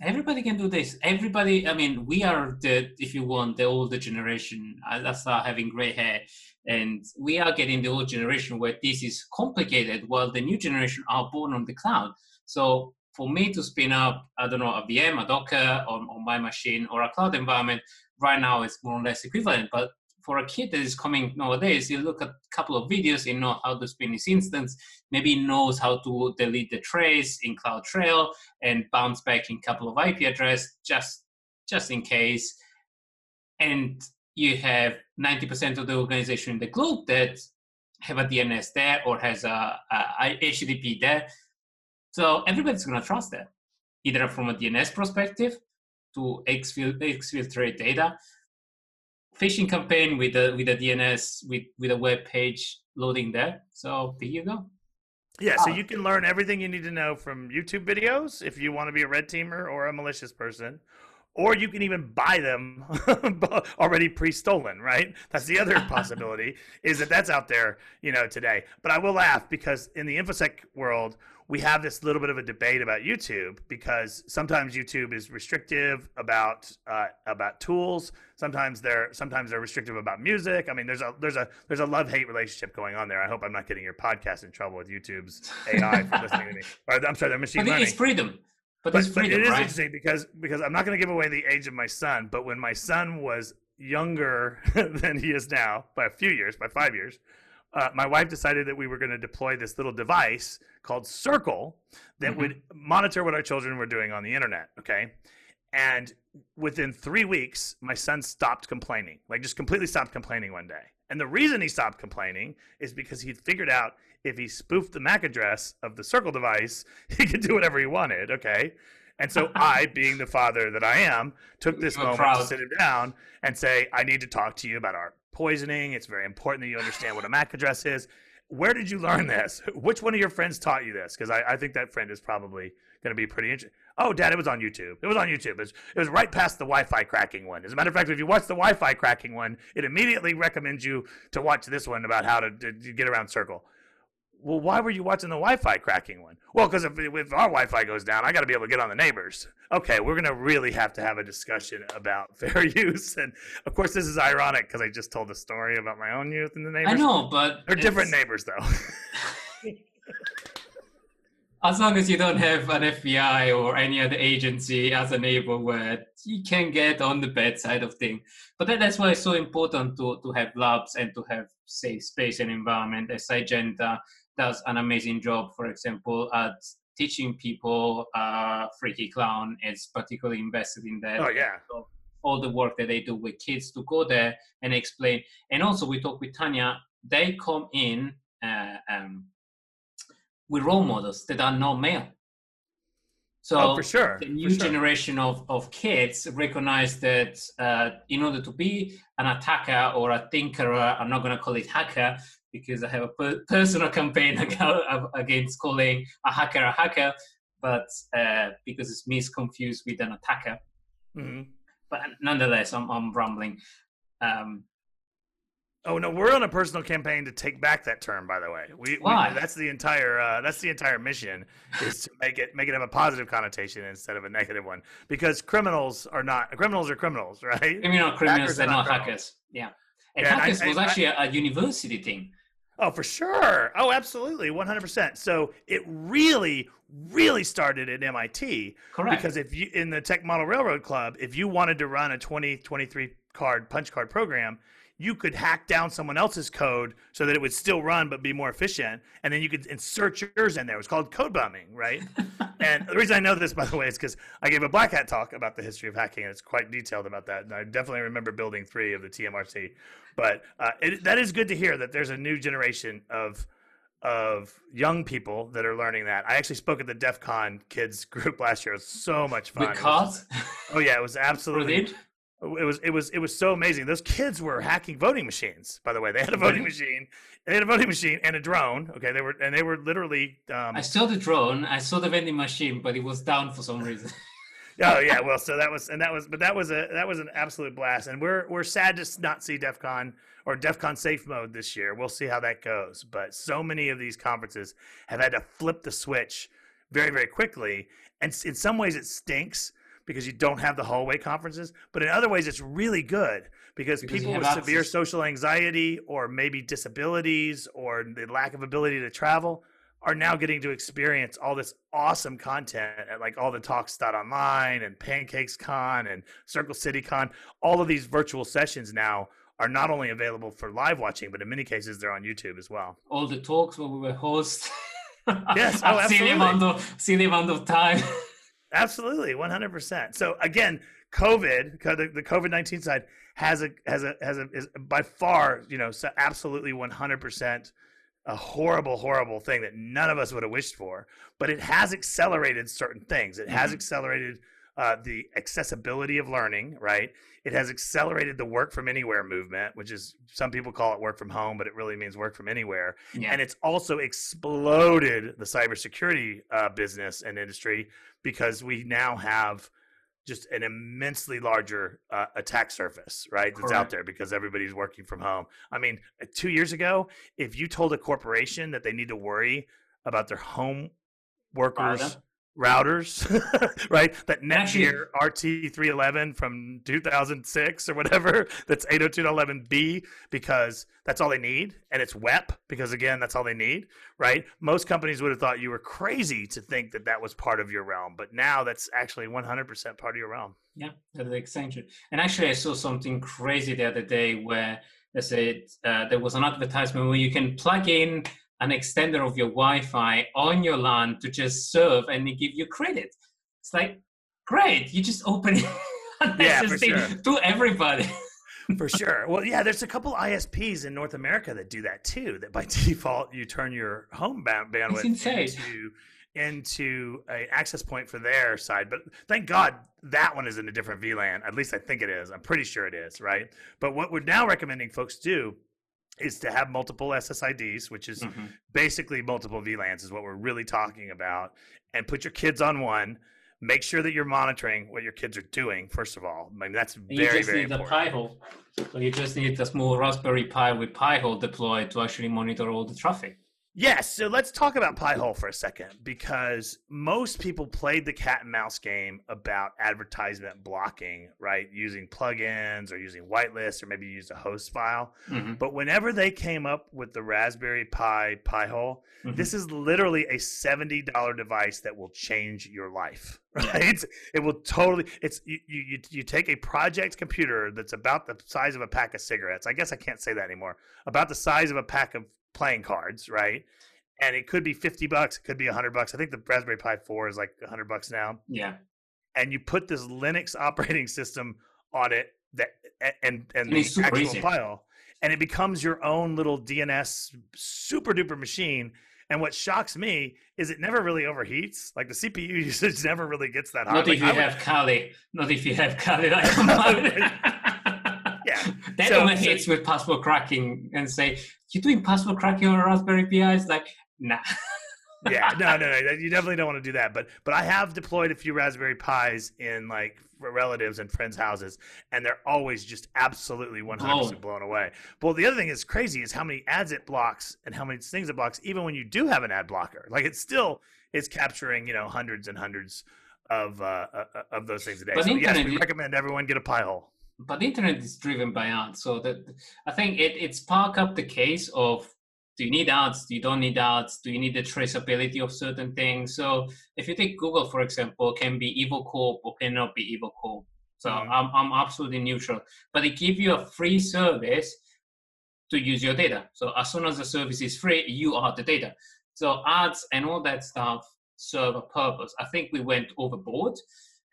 Everybody can do this. Everybody, I mean, we are the, if you want, the older generation. That's uh, having gray hair. And we are getting the old generation where this is complicated, while the new generation are born on the cloud. So for me to spin up, I don't know, a VM, a Docker on, on my machine or a cloud environment, right now it's more or less equivalent. But for a kid that is coming nowadays, you look at a couple of videos, you know how to spin this instance, maybe knows how to delete the trace in CloudTrail and bounce back in a couple of IP address just just in case. And you have 90% of the organization in the globe that have a DNS there or has a, a HTTP there so everybody's going to trust that, either from a DNS perspective to exfiltrate data, phishing campaign with a with a DNS with with a web page loading there. So there you go. Yeah, so you can learn everything you need to know from YouTube videos if you want to be a red teamer or a malicious person, or you can even buy them already pre-stolen right that's the other possibility is that that's out there you know today but i will laugh because in the infosec world we have this little bit of a debate about YouTube because sometimes YouTube is restrictive about uh, about tools. Sometimes they're sometimes they're restrictive about music. I mean, there's a there's a there's a love hate relationship going on there. I hope I'm not getting your podcast in trouble with YouTube's AI for listening to me. Or, I'm sorry, the machine but learning. It's freedom. But, but, freedom, but it is right? interesting because because I'm not going to give away the age of my son. But when my son was younger than he is now by a few years, by five years uh, my wife decided that we were going to deploy this little device called Circle that mm-hmm. would monitor what our children were doing on the internet. Okay. And within three weeks, my son stopped complaining, like just completely stopped complaining one day. And the reason he stopped complaining is because he'd figured out if he spoofed the MAC address of the Circle device, he could do whatever he wanted. Okay. And so I, being the father that I am, took this moment to sit him down and say, I need to talk to you about ARP poisoning. It's very important that you understand what a MAC address is. Where did you learn this? Which one of your friends taught you this? Because I, I think that friend is probably going to be pretty interesting. Oh, Dad, it was on YouTube. It was on YouTube. It was, it was right past the Wi-Fi cracking one. As a matter of fact, if you watch the Wi-Fi cracking one, it immediately recommends you to watch this one about how to, to, to get around Circle. Well, why were you watching the Wi-Fi cracking one? Well, because if, if our Wi-Fi goes down, I got to be able to get on the neighbors. Okay, we're gonna really have to have a discussion about fair use, and of course, this is ironic because I just told a story about my own youth and the neighbors. I know, but they're different neighbors, though. As long as you don't have an FBI or any other agency as a neighbor where you can get on the bad side of things. But that, that's why it's so important to, to have labs and to have safe space and environment. As Cygenta does an amazing job, for example, at teaching people uh, Freaky Clown is particularly invested in that. oh yeah, all the work that they do with kids to go there and explain. And also, we talk with Tanya. They come in uh, um, with role models that are not male. So oh for sure. the new sure. generation of, of kids recognize that uh, in order to be an attacker or a tinkerer, I'm not going to call it hacker because I have a per- personal campaign against calling a hacker a hacker, but uh, because it's misconfused with an attacker Mhm. but nonetheless, I'm, I'm rambling. Um, Oh no, we're on a personal campaign to take back that term. By the way, we, we Why? that's the entire uh, that's the entire mission is to make it make it have a positive connotation instead of a negative one. Because criminals are not criminals are criminals, right? criminal criminals, they're not criminals. hackers. Yeah. And Yeah, and I- hackers was I- I- actually a, a university thing. Oh, for sure. Oh, absolutely, one hundred percent. So it really, really started at MIT Correct. because if you in the Tech Model Railroad Club, if you wanted to run a 20, 23 card punch card program, you could hack down someone else's code so that it would still run but be more efficient, and then you could insert yours in there. It was called code bumming, right? and the reason I know this, by the way, is because I gave a Black Hat talk about the history of hacking, and it's quite detailed about that. And I definitely remember building three of the TMRC. But uh, it, that is good to hear that there's a new generation of of young people that are learning that. I actually spoke at the DEF CON kids group last year. It was so much fun. Was- cards? Oh yeah, it was absolutely. It was it was it was so amazing. Those kids were hacking voting machines. By the way, they had a voting machine. They had a voting machine and a drone. Okay, they were and they were literally. Um, I saw the drone, I saw the vending machine, but it was down for some reason. oh yeah, well, so that was and that was, but that was a that was an absolute blast. And we're we're sad to not see DEF CON or DEF CON safe mode this year. We'll see how that goes. But so many of these conferences have had to flip the switch very very quickly, and in some ways it stinks because you don't have the hallway conferences. But in other ways, it's really good because, Because people with severe access. social anxiety or maybe disabilities or the lack of ability to travel are now getting to experience all this awesome content at like all the talks online and pancakes con and circle city con all of these virtual sessions now are not only available for live watching but in many cases they're on youtube as well All the talks where we were hosts. Yes, oh, I've oh, seen the absolutely. amount of, seen the amount of time. Absolutely, one hundred percent. So again, COVID, the, the COVID nineteen side has a has a has a is by far you know so absolutely one hundred percent a horrible horrible thing that none of us would have wished for. But it has accelerated certain things. It has Mhm. accelerated uh, the accessibility of learning. Right. It has accelerated the work from anywhere movement, which is some people call it work from home, but it really means work from anywhere Yeah. and it's also exploded the cybersecurity uh, business and industry because we now have just an immensely larger uh, attack surface, right? That's out there because everybody's working from home. I mean, uh, two years ago, if you told a corporation that they need to worry about their home workers. Router. Routers, right? That Netgear RT311 from 2006 or whatever, that's 802.11b because that's all they need. And it's WEP because, again, that's all they need, right? Most companies would have thought you were crazy to think that that was part of your realm. But now that's actually 100% part of your realm. Yeah, that's the extension. And actually, I saw something crazy the other day where they said uh, there was an advertisement where you can plug in an extender of your Wi-Fi on your LAN to just serve, and they give you credit. It's like great, you just open it Yeah, for sure. to everybody. For sure. Well, yeah, there's a couple ISPs in North America that do that too. That by default you turn your home ba- bandwidth into into an access point for their side. But thank God that one is in a different VLAN. At least I think it is. I'm pretty sure it is, right? But what we're now recommending folks do is to have multiple SSIDs, which is mm-hmm. basically multiple VLANs, is what we're really talking about, and put your kids on one. Make sure that you're monitoring what your kids are doing. First of all, I mean that's very you just very need important. Pi-hole. So you just need a small Raspberry Pi with Pi-hole deployed to actually monitor all the traffic. Yes, so let's talk about Pi-hole for a second because most people played the cat and mouse game about advertisement blocking, right? Using plugins or using whitelists or maybe use a host file. Mm-hmm. But whenever they came up with the Raspberry Pi Pi-hole, mm-hmm. this is literally a $70 device that will change your life, right? it will totally it's you, you you take a project computer that's about the size of a pack of cigarettes. I guess I can't say that anymore. About the size of a pack of playing cards, right? And it could be 50 bucks, it could be 100 bucks. I think the Raspberry Pi 4 is like 100 bucks now. Yeah. And you put this Linux operating system on it that and and, and the actual easy. file and it becomes your own little DNS super duper machine. And what shocks me is it never really overheats. Like the CPU usage never really gets that hot. Not like if you have. Kali. Not if you have Kali. Like Then so, when so, hits with password cracking and say, you're doing password cracking on a Raspberry Pi?" It's like, nah. yeah, no, no, no. You definitely don't want to do that. But but I have deployed a few Raspberry Pis in like relatives and friends' houses, and they're always just absolutely 100 percent blown away. But the other thing is crazy is how many ads it blocks and how many things it blocks, even when you do have an ad blocker. Like it still is capturing you know hundreds and hundreds of uh, uh of those things a day. But so yes, we recommend everyone get a Pi-hole but the internet is driven by ads so that i think it, it's park up the case of do you need ads? Do you don't need ads? Do you need the traceability of certain things? So if you take google for example can be evil corp or cannot be evil corp. So mm-hmm. I'm, I'm absolutely neutral but they give you a free service to use your data. So as soon as the service is free you are the data. So ads and all that stuff serve a purpose. I think we went overboard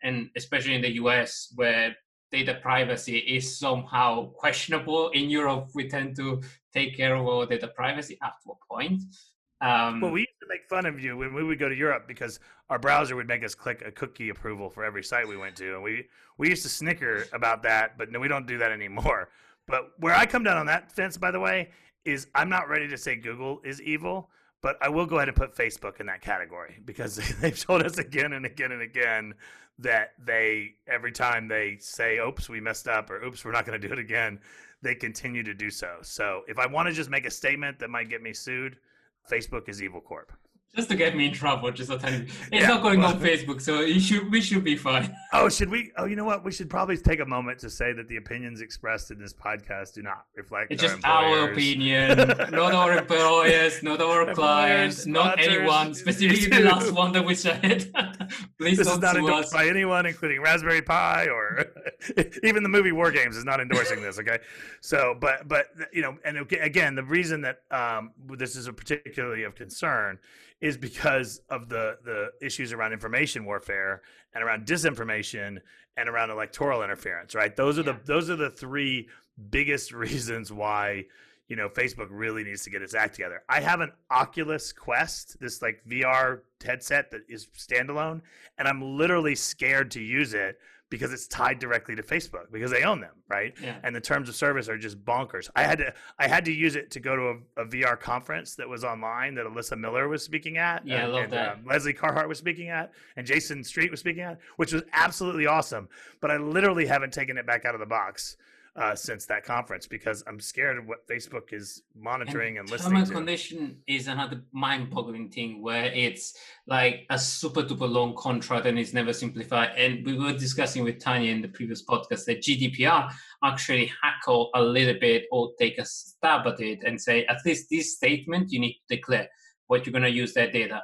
and especially in the us where data privacy is somehow questionable. In Europe, we tend to take care of our data privacy up to a point. Um, well, we used to make fun of you when we would go to Europe because our browser would make us click a cookie approval for every site we went to, and we we used to snicker about that. But no, we don't do that anymore. But where I come down on that fence, by the way, is I'm not ready to say Google is evil, but I will go ahead and put Facebook in that category because they've told us again and again and again that they every time they say oops we messed up or oops we're not going to do it again they continue to do so. So if i want to just make a statement that might get me sued facebook is evil corp just to get me in trouble. Just tell you, it's yeah, not going well, on Facebook, so you should we should be fine. Oh, should we? Oh, you know what? We should probably take a moment to say that the opinions expressed in this podcast do not reflect. It's our just employers. our opinion, not our employers, not our clients, not anyone. Specifically, the last one that we said. Please this is not endorsed us. by anyone, including Raspberry Pi or even the movie War Games is not endorsing this. Okay, so but but you know, and again, the reason that um, this is a particularly of concern is because of the the issues around information warfare and around disinformation and around electoral interference right those are yeah. the those are the three biggest reasons why you know facebook really needs to get its act together i have an oculus quest this like vr headset that is standalone and i'm literally scared to use it because it's tied directly to Facebook because they own them, right? Yeah. And the terms of service are just bonkers. I had to I had to use it to go to a, a VR conference that was online that Alyssa Miller was speaking at. Yeah, and, I love and, that. Um, Lesley Carhart was speaking at, and Jayson Street was speaking at, which was absolutely awesome. But I literally haven't taken it back out of the box uh, since that conference because I'm scared of what Facebook is monitoring and, and listening term and condition is another mind-boggling thing where it's like a super duper long contract and it's never simplified. And we were discussing with Tanya in the previous podcast that GDPR actually hackle a little bit or take a stab at it and say at least this statement you need to declare what you're going to use that data.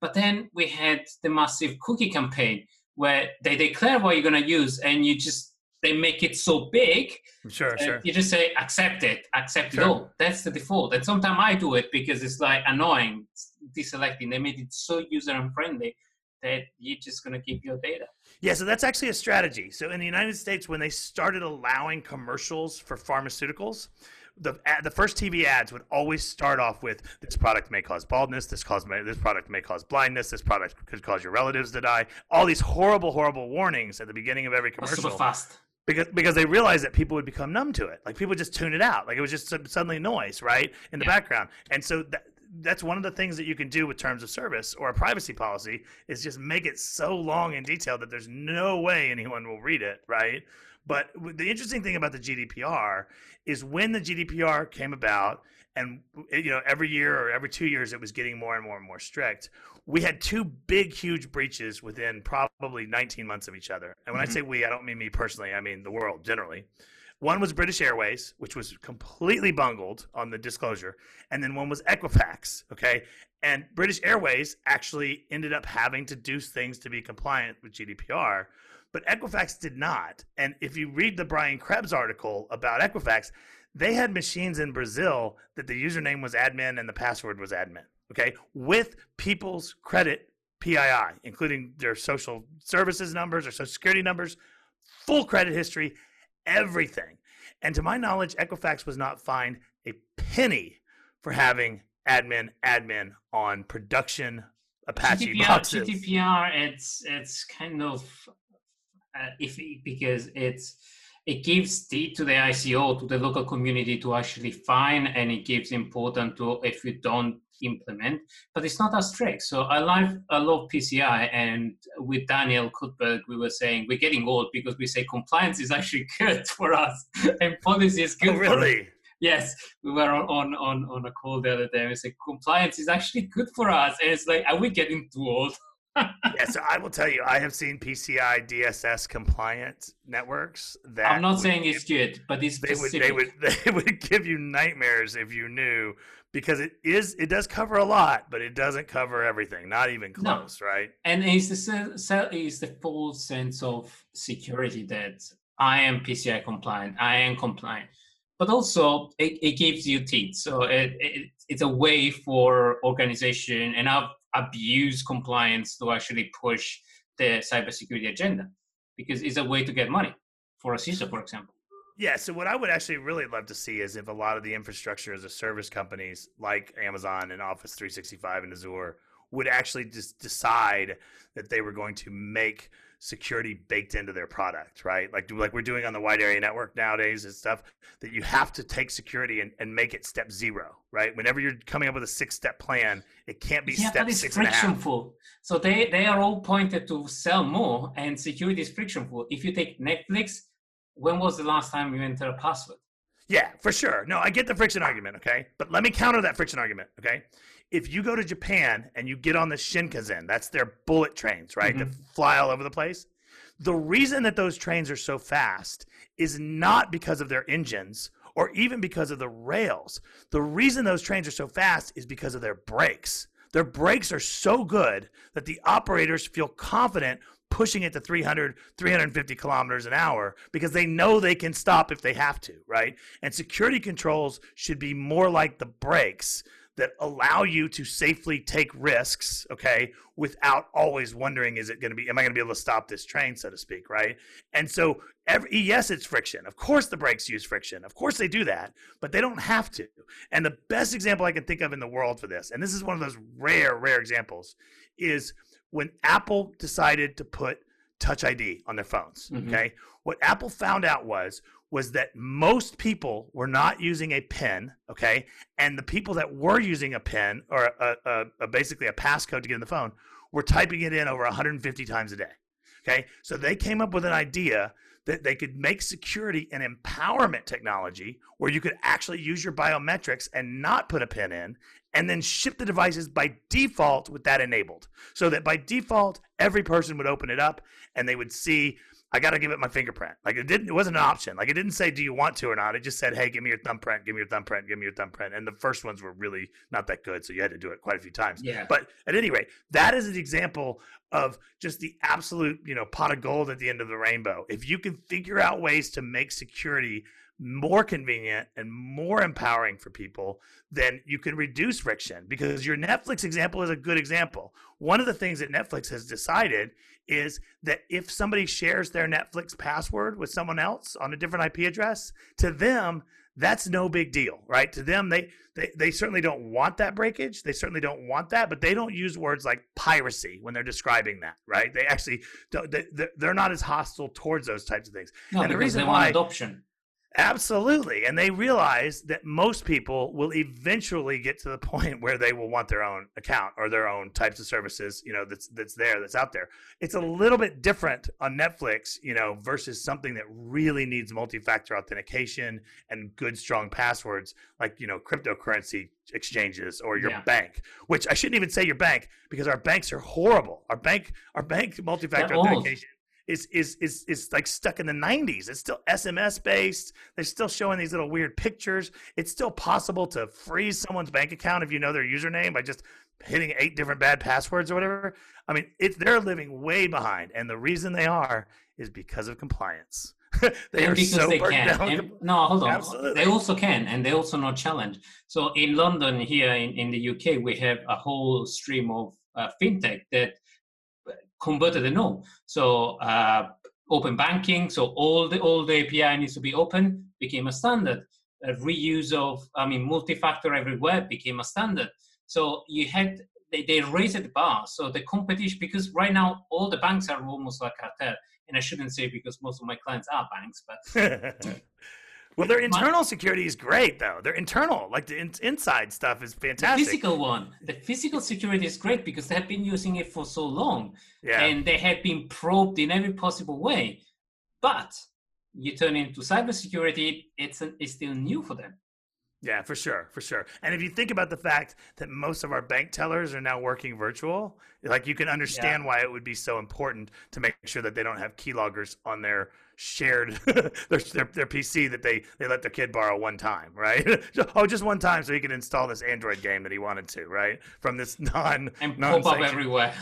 But then we had the massive cookie campaign where they declare what you're going to use and you just they make it so big. Sure, sure. You just say accept it, accept sure. it all. That's the default. And sometimes I do it because it's like annoying deselecting. They made it so user unfriendly that you're just going to keep your data. Yeah, so that's actually a strategy. So in the United States, when they started allowing commercials for pharmaceuticals, the uh, the first TV ads would always start off with this product may cause baldness, this cause may, this product may cause blindness, this product could cause your relatives to die. All these horrible, horrible warnings at the beginning of every commercial. Super fast. Because, because they realized that people would become numb to it. Like people just tune it out. Like it was just suddenly noise, right, in the yeah. background. And so that, that's one of the things that you can do with terms of service or a privacy policy is just make it so long and detailed that there's no way anyone will read it, right? But the interesting thing about the GDPR is when the GDPR came about, and you know every year or every two years it was getting more and more and more strict. We had two big, huge breaches within probably 19 months of each other. And when mm-hmm. I say we, I don't mean me personally. I mean the world generally. One was British Airways, which was completely bungled on the disclosure, and then one was Equifax. Okay, and British Airways actually ended up having to do things to be compliant with GDPR, but Equifax did not. And if you read the Brian Krebs article about Equifax, they had machines in Brazil that the username was admin and the password was admin. Okay, with people's credit PII, including their social services numbers or social security numbers, full credit history, everything. And to my knowledge, Equifax was not fined a penny for having admin admin on production Apache GDPR, boxes. GDPR, it's it's kind of uh, iffy because it's it gives the to the ICO to the local community to actually fine, and it gives important to if you don't implement, but it's not as strict. So I love I love PCI, and with Daniel Cuthbert, we were saying we're getting old because we say compliance is actually good for us, and policy is good. Oh, really? Yes, we were on, on on a call the other day. And we said compliance is actually good for us, and it's like, are we getting too old? yeah, so I will tell you, I have seen PCI DSS compliant networks that I'm not saying it's good, but it's they would they would they would give you nightmares if you knew because it is it does cover a lot, but it doesn't cover everything, not even close, no. right? And it's the it's the full sense of security that I am PCI compliant, I am compliant, but also it, it gives you teeth. So it, it it's a way for organization, and I've abuse compliance to actually push the cybersecurity agenda because it's a way to get money for a CISO, for example. Yeah, so what I would actually really love to see is if a lot of the infrastructure as a service companies like Amazon and Office 365 and Azure would actually just decide that they were going to make security baked into their product, right? Like like we're doing on the wide area network nowadays and stuff that you have to take security and, and make it step zero, right? Whenever you're coming up with a six step plan, it can't be yeah, step but it's six frictionful. So they, they are all pointed to sell more and security is frictionful. If you take Netflix, when was the last time you entered a password? Yeah, for sure. No, I get the friction argument, okay? But let me counter that friction argument, okay? If you go to Japan and you get on the Shinkansen, that's their bullet trains, right? Mm-hmm. That fly all over the place. The reason that those trains are so fast is not because of their engines or even because of the rails. The reason those trains are so fast is because of their brakes. Their brakes are so good that the operators feel confident pushing it to 300 350 kilometers an hour because they know they can stop if they have to right and security controls should be more like the brakes that allow you to safely take risks, okay, without always wondering, is it going to be, am I going to be able to stop this train, so to speak, right? And so, every, yes, it's friction. Of course, the brakes use friction. Of course, they do that, but they don't have to. And the best example I can think of in the world for this, and this is one of those rare, rare examples, is when Apple decided to put Touch ID on their phones, mm-hmm. okay? What Apple found out was was that most people were not using a pen, okay? And the people that were using a pen or a, a, a basically a passcode to get in the phone were typing it in over 150 times a day. Okay, so they came up with an idea that they could make security an empowerment technology where you could actually use your biometrics and not put a pin in and then ship the devices by default with that enabled. So that by default, every person would open it up and they would see I got to give it my fingerprint. Like it didn't, it wasn't an option. Like it didn't say, do you want to or not? It just said, hey, give me your thumbprint, give me your thumbprint, give me your thumbprint. And the first ones were really not that good. So you had to do it quite a few times. Yeah. But at any rate, that is an example of just the absolute, you know, pot of gold at the end of the rainbow. If you can figure out ways to make security more convenient and more empowering for people, then you can reduce friction because your Netflix example is a good example. One of the things that Netflix has decided is that if somebody shares their Netflix password with someone else on a different IP address, to them, that's no big deal, right? To them, they, they they certainly don't want that breakage. They certainly don't want that, but they don't use words like piracy when they're describing that, right? They actually don't. They, they're not as hostile towards those types of things. No, and the reason why adoption. Absolutely. And they realize that most people will eventually get to the point where they will want their own account or their own types of services, you know, that's that's there, that's out there. It's a little bit different on Netflix, you know, versus something that really needs multi-factor authentication and good strong passwords like, you know, cryptocurrency exchanges or your yeah. bank, which I shouldn't even say your bank because our banks are horrible. Our bank our bank multi-factor authentication is is is is like stuck in the 90s. It's still SMS based. They're still showing these little weird pictures. It's still possible to freeze someone's bank account if you know their username by just hitting eight different bad passwords or whatever. I mean, it, they're living way behind, and the reason they are is because of compliance. they and are so they can. And, no, hold on. Absolutely. They also can, and they also not challenge. So in London, here in, in the UK, we have a whole stream of uh, fintech that converted the node. So uh, open banking, so all the all the API needs to be open, became a standard. A reuse of, I mean, multi-factor everywhere became a standard. So you had they, they raised the bar. So the competition, because right now all the banks are almost like cartel, and I shouldn't say because most of my clients are banks, but Well, their internal security is great, though. Their internal, like the in- inside stuff, is fantastic. The physical one, the physical security is great because they have been using it for so long, yeah. and they have been probed in every possible way. But you turn into cybersecurity, it's an, it's still new for them. Yeah, for sure, for sure. And if you think about the fact that most of our bank tellers are now working virtual, like you can understand yeah. why it would be so important to make sure that they don't have keyloggers on their shared their, their, their PC that they they let their kid borrow one time, right? oh, just one time, so he can install this Android game that he wanted to, right? From this non and pop up everywhere.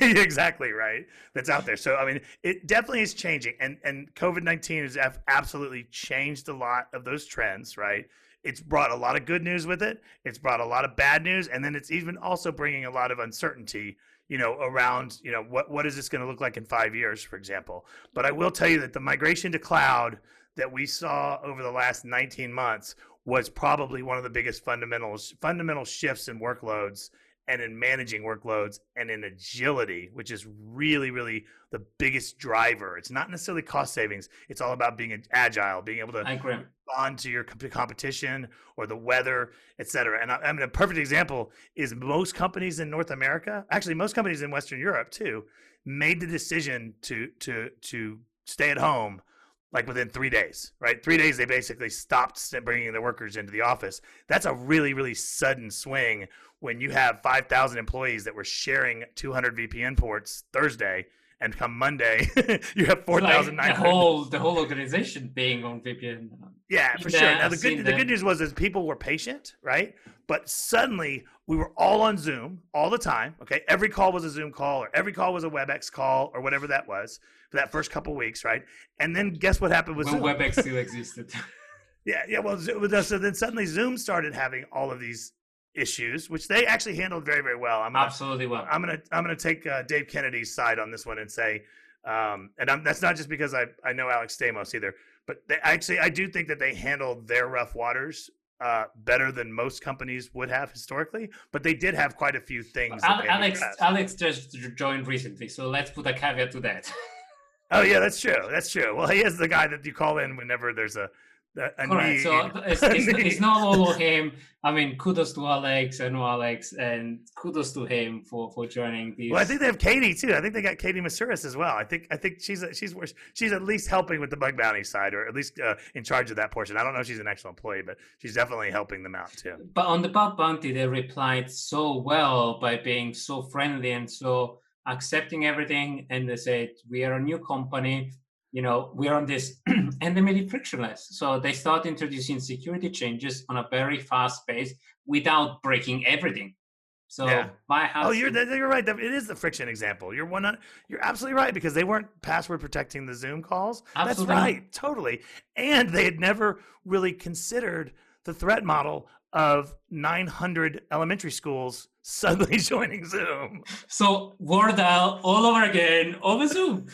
exactly right. That's out there. So I mean, it definitely is changing, and and COVID nineteen has absolutely changed a lot of those trends, right? It's brought a lot of good news with it. It's brought a lot of bad news, and then it's even also bringing a lot of uncertainty you know, around, you know, what, what is this going to look like in five years, for example. But I will tell you that the migration to cloud that we saw over the last 19 months was probably one of the biggest fundamentals, fundamental shifts in workloads and in managing workloads and in agility, which is really, really the biggest driver. It's not necessarily cost savings. It's all about being agile, being able to respond to your competition or the weather, et cetera. And I, I mean, a perfect example is most companies in North America, actually most companies in Western Europe too, made the decision to to to stay at home like within three days, right? Three days, they basically stopped bringing the workers into the office. That's a really, really sudden swing when you have 5,000 employees that were sharing 200 VPN ports Thursday, and come Monday, you have 4,900. Like the whole the whole organization being on VPN. Yeah, for sure. Now the good the good news was is people were patient, right? But suddenly we were all on Zoom all the time. Okay, every call was a Zoom call, or every call was a WebEx call, or whatever that was for that first couple weeks, right? And then guess what happened with when Zoom? WebEx still existed. yeah, yeah. Well, so then suddenly Zoom started having all of these issues, which they actually handled very, very well. I'm gonna, absolutely well. I'm gonna I'm gonna take uh, Dave Kennedy's side on this one and say, um, and I'm, that's not just because I I know Alex Stamos either, but they, actually I do think that they handled their rough waters uh, better than most companies would have historically. But they did have quite a few things. Alex Alex just joined recently, so let's put a caveat to that. oh yeah, that's true. That's true. Well, he is the guy that you call in whenever there's a Correct. So it's, it's, it's, not all of him. I mean, kudos to Alex and Alex, and kudos to him for for joining these. Well, I think they have Katie too. I think they got Katie Moussouris as well. I think I think she's she's she's at least helping with the bug bounty side, or at least uh, in charge of that portion. I don't know if she's an actual employee, but she's definitely helping them out too. But on the bug bounty, they replied so well by being so friendly and so accepting everything, and they said, "We are a new company you know, we're on this, and they made it frictionless. So they start introducing security changes on a very fast pace without breaking everything. So yeah. my house. Oh, you're you're right. It is the friction example. You're one. You're absolutely right because they weren't password protecting the Zoom calls. Absolutely. That's right, totally. And they had never really considered the threat model of 900 elementary schools suddenly joining Zoom. So war dial all over again over Zoom.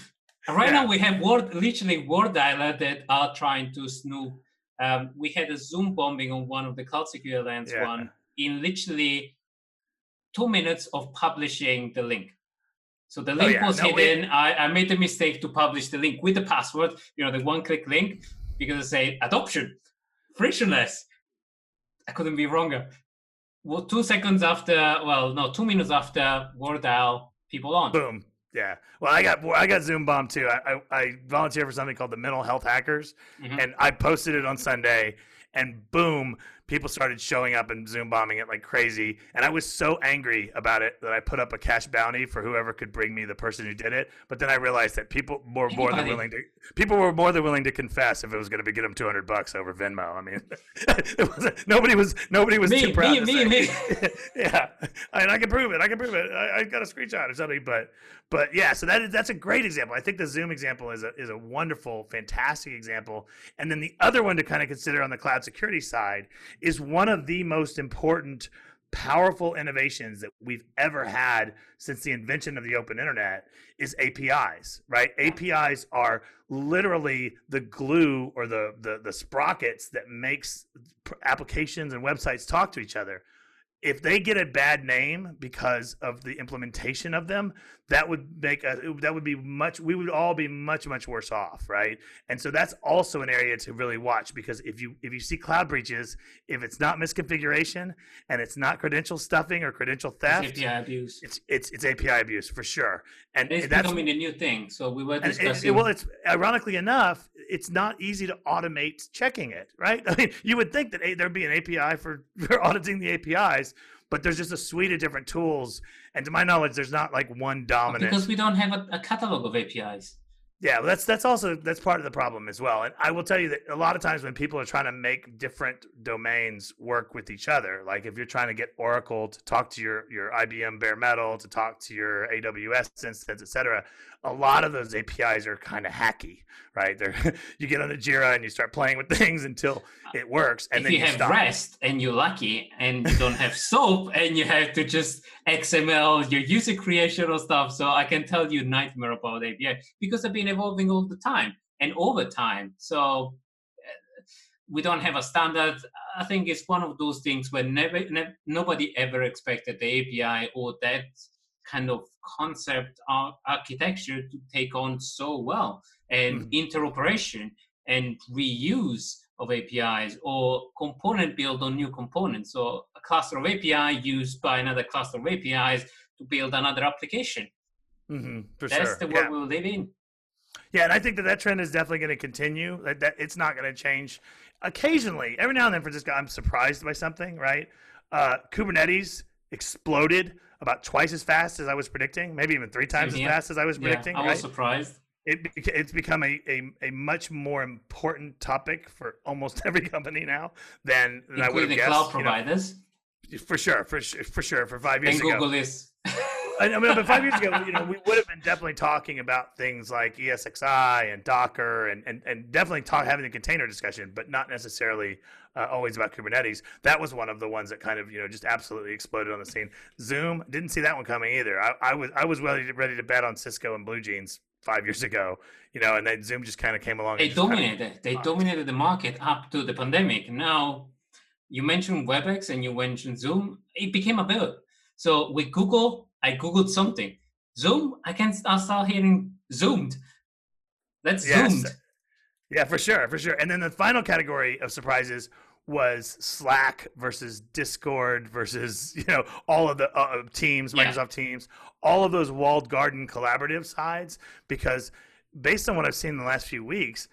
Right yeah. now we have word literally war dialer that are trying to snoop. Um, we had a Zoom bombing on one of the Cloud Security Alliance yeah. one in literally two minutes of publishing the link. So the oh, link oh, yeah. was no, hidden. I, I made the mistake to publish the link with the password, you know, the one click link, because I say adoption, frictionless. I couldn't be wronger. Well, two seconds after, well, no, two minutes after war dial, people on. Boom. Yeah. Well, I got I got Zoom bomb too. I, I, I volunteer for something called the Mental Health Hackers, mm-hmm. and I posted it on Sunday, and boom, people started showing up and Zoom bombing it like crazy. And I was so angry about it that I put up a cash bounty for whoever could bring me the person who did it. But then I realized that people were more than willing to people were more than willing to confess if it was going to be get them two hundred bucks over Venmo. I mean, it nobody was nobody was me, too proud. Me, to me, me. yeah, I, I can prove it. I can prove it. I, I got a screenshot or something. But but yeah, so that is that's a great example. I think the Zoom example is a is a wonderful, fantastic example. And then the other one to kind of consider on the cloud security side is one of the most important powerful innovations that we've ever had since the invention of the open internet is APIs, right? APIs are literally the glue or the the, the sprockets that makes applications and websites talk to each other if they get a bad name because of the implementation of them, that would make a, that would be much. We would all be much much worse off, right? And so that's also an area to really watch because if you if you see cloud breaches, if it's not misconfiguration and it's not credential stuffing or credential theft, it's API abuse. It's it's it's API abuse for sure. And, and it's that's, becoming a new thing. So we were discussing. It, well, it's ironically enough, it's not easy to automate checking it, right? I mean, you would think that there'd be an API for, for auditing the APIs but there's just a suite of different tools. And to my knowledge, there's not like one dominant. Because we don't have a, a catalog of APIs. Yeah, well, that's that's also that's part of the problem as well. And I will tell you that a lot of times when people are trying to make different domains work with each other, like if you're trying to get Oracle to talk to your your IBM bare metal, to talk to your AWS instance, et cetera, a lot of those APIs are kind of hacky, right? They're you get on the Jira and you start playing with things until it works, and if then you, you have stop. REST and you're lucky and you don't have SOAP and you have to just XML your user creation or stuff. So I can tell you nightmare about API because they've been evolving all the time and over time. So uh, we don't have a standard. I think it's one of those things where never, never nobody ever expected the API or that kind of concept architecture to take on so well and mm. interoperation and reuse of APIs or component build on new components. or a cluster of API used by another cluster of APIs to build another application. Mm-hmm, for That's sure. the world yeah. we live in. Yeah, and I think that that trend is definitely going to continue. That, that it's not going to change. Occasionally, every now and then, Francesco, I'm surprised by something. Right? Uh, Kubernetes exploded about twice as fast as I was predicting, maybe even three times as fast as I was predicting. Yeah, I was right? surprised. It, it's become a, a, a, much more important topic for almost every company now than, than I would have guessed. cloud providers. You know, for sure, for sure, for sure. For five years ago. and ago, Google is. I mean, but five years ago, you know, we would have been definitely talking about things like ESXi and Docker, and and, and definitely talk, having the container discussion, but not necessarily uh, always about Kubernetes. That was one of the ones that kind of you know just absolutely exploded on the scene. Zoom didn't see that one coming either. I, I was I was ready to, ready to bet on Cisco and Blue Jeans five years ago, you know, and then Zoom just kind of came along. They dominated. Kind of, they dominated the market up to the pandemic. Now, you mentioned WebEx and you mentioned Zoom. It became a bill. So with Google, I googled something. Zoom, I can I start hearing zoomed. That's yes. zoomed. Yeah, for sure, for sure. And then the final category of surprises was Slack versus Discord versus you know all of the uh, Teams, Microsoft yeah. Teams, all of those walled garden collaborative sides. Because based on what I've seen in the last few weeks,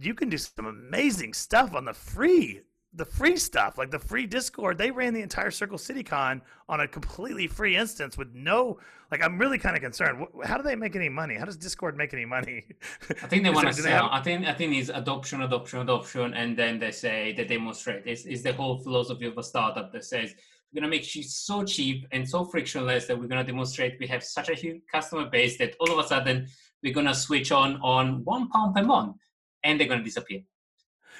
you can do some amazing stuff on the free the free stuff, like the free Discord, they ran the entire Circle City Con on a completely free instance with no. Like, I'm really kind of concerned. How do they make any money? How does Discord make any money? I think they want to sell. Have... I think I think it's adoption, adoption, adoption, and then they say they demonstrate. It's, it's the whole philosophy of a startup that says we're going to make it so cheap and so frictionless that we're going to demonstrate we have such a huge customer base that all of a sudden we're going to switch on on one pound per month and they're going to disappear.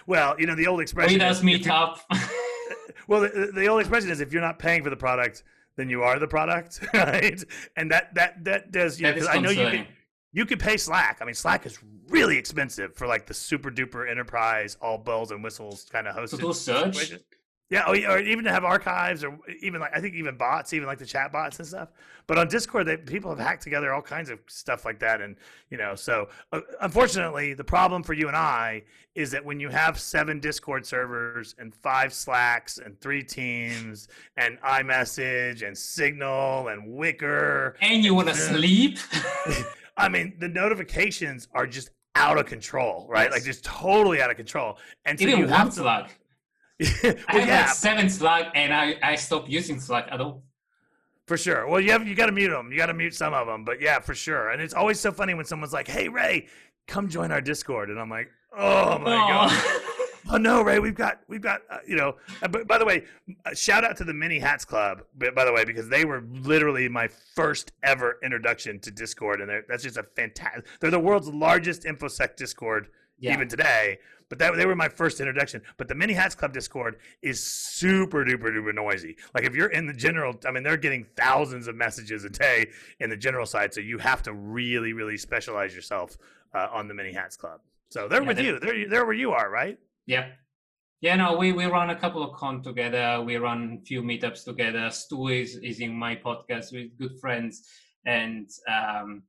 Well, you know, the old expression. does meet up. well, the, the old expression is if you're not paying for the product, then you are the product, right? And that that that does you that know, I know you can you could pay Slack. I mean, Slack is really expensive for like the super duper enterprise, all bells and whistles kind of hosted. To search. Situation. Yeah, oh, or even to have archives, or even like I think even bots, even like the chat bots and stuff. But on Discord, they, people have hacked together all kinds of stuff like that, and you know, so uh, unfortunately, the problem for you and I is that when you have seven Discord servers and five Slacks and three Teams and iMessage and Signal and Wickr, and you want to sleep. I mean, the notifications are just out of control, right? Yes. Like just totally out of control. And so even you have to, Slack well, I have yeah. like seven Slack, and I I stopped using Slack at all. For sure. Well, you have you got to mute them. You got to mute some of them, but yeah, for sure. And it's always so funny when someone's like, "Hey, Ray, come join our Discord," and I'm like, "Oh my Aww. god." oh no, Ray, we've got we've got uh, you know. Uh, but by the way, uh, shout out to the Many Hats Club. By the way, because they were literally my first ever introduction to Discord, and that's just a fantastic. They're the world's largest infosec Discord yeah. even today. But that they were my first introduction. But the Many Hats Club Discord is super duper duper noisy. Like if you're in the general, I mean, they're getting thousands of messages a day in the general side, so you have to really really specialize yourself uh, on the Many Hats Club. So they're yeah, with you. They're they're where you are, right? Yeah. Yeah, no, we, we run a couple of con together. We run a few meetups together. Stu is, is in my podcast with good friends. And um,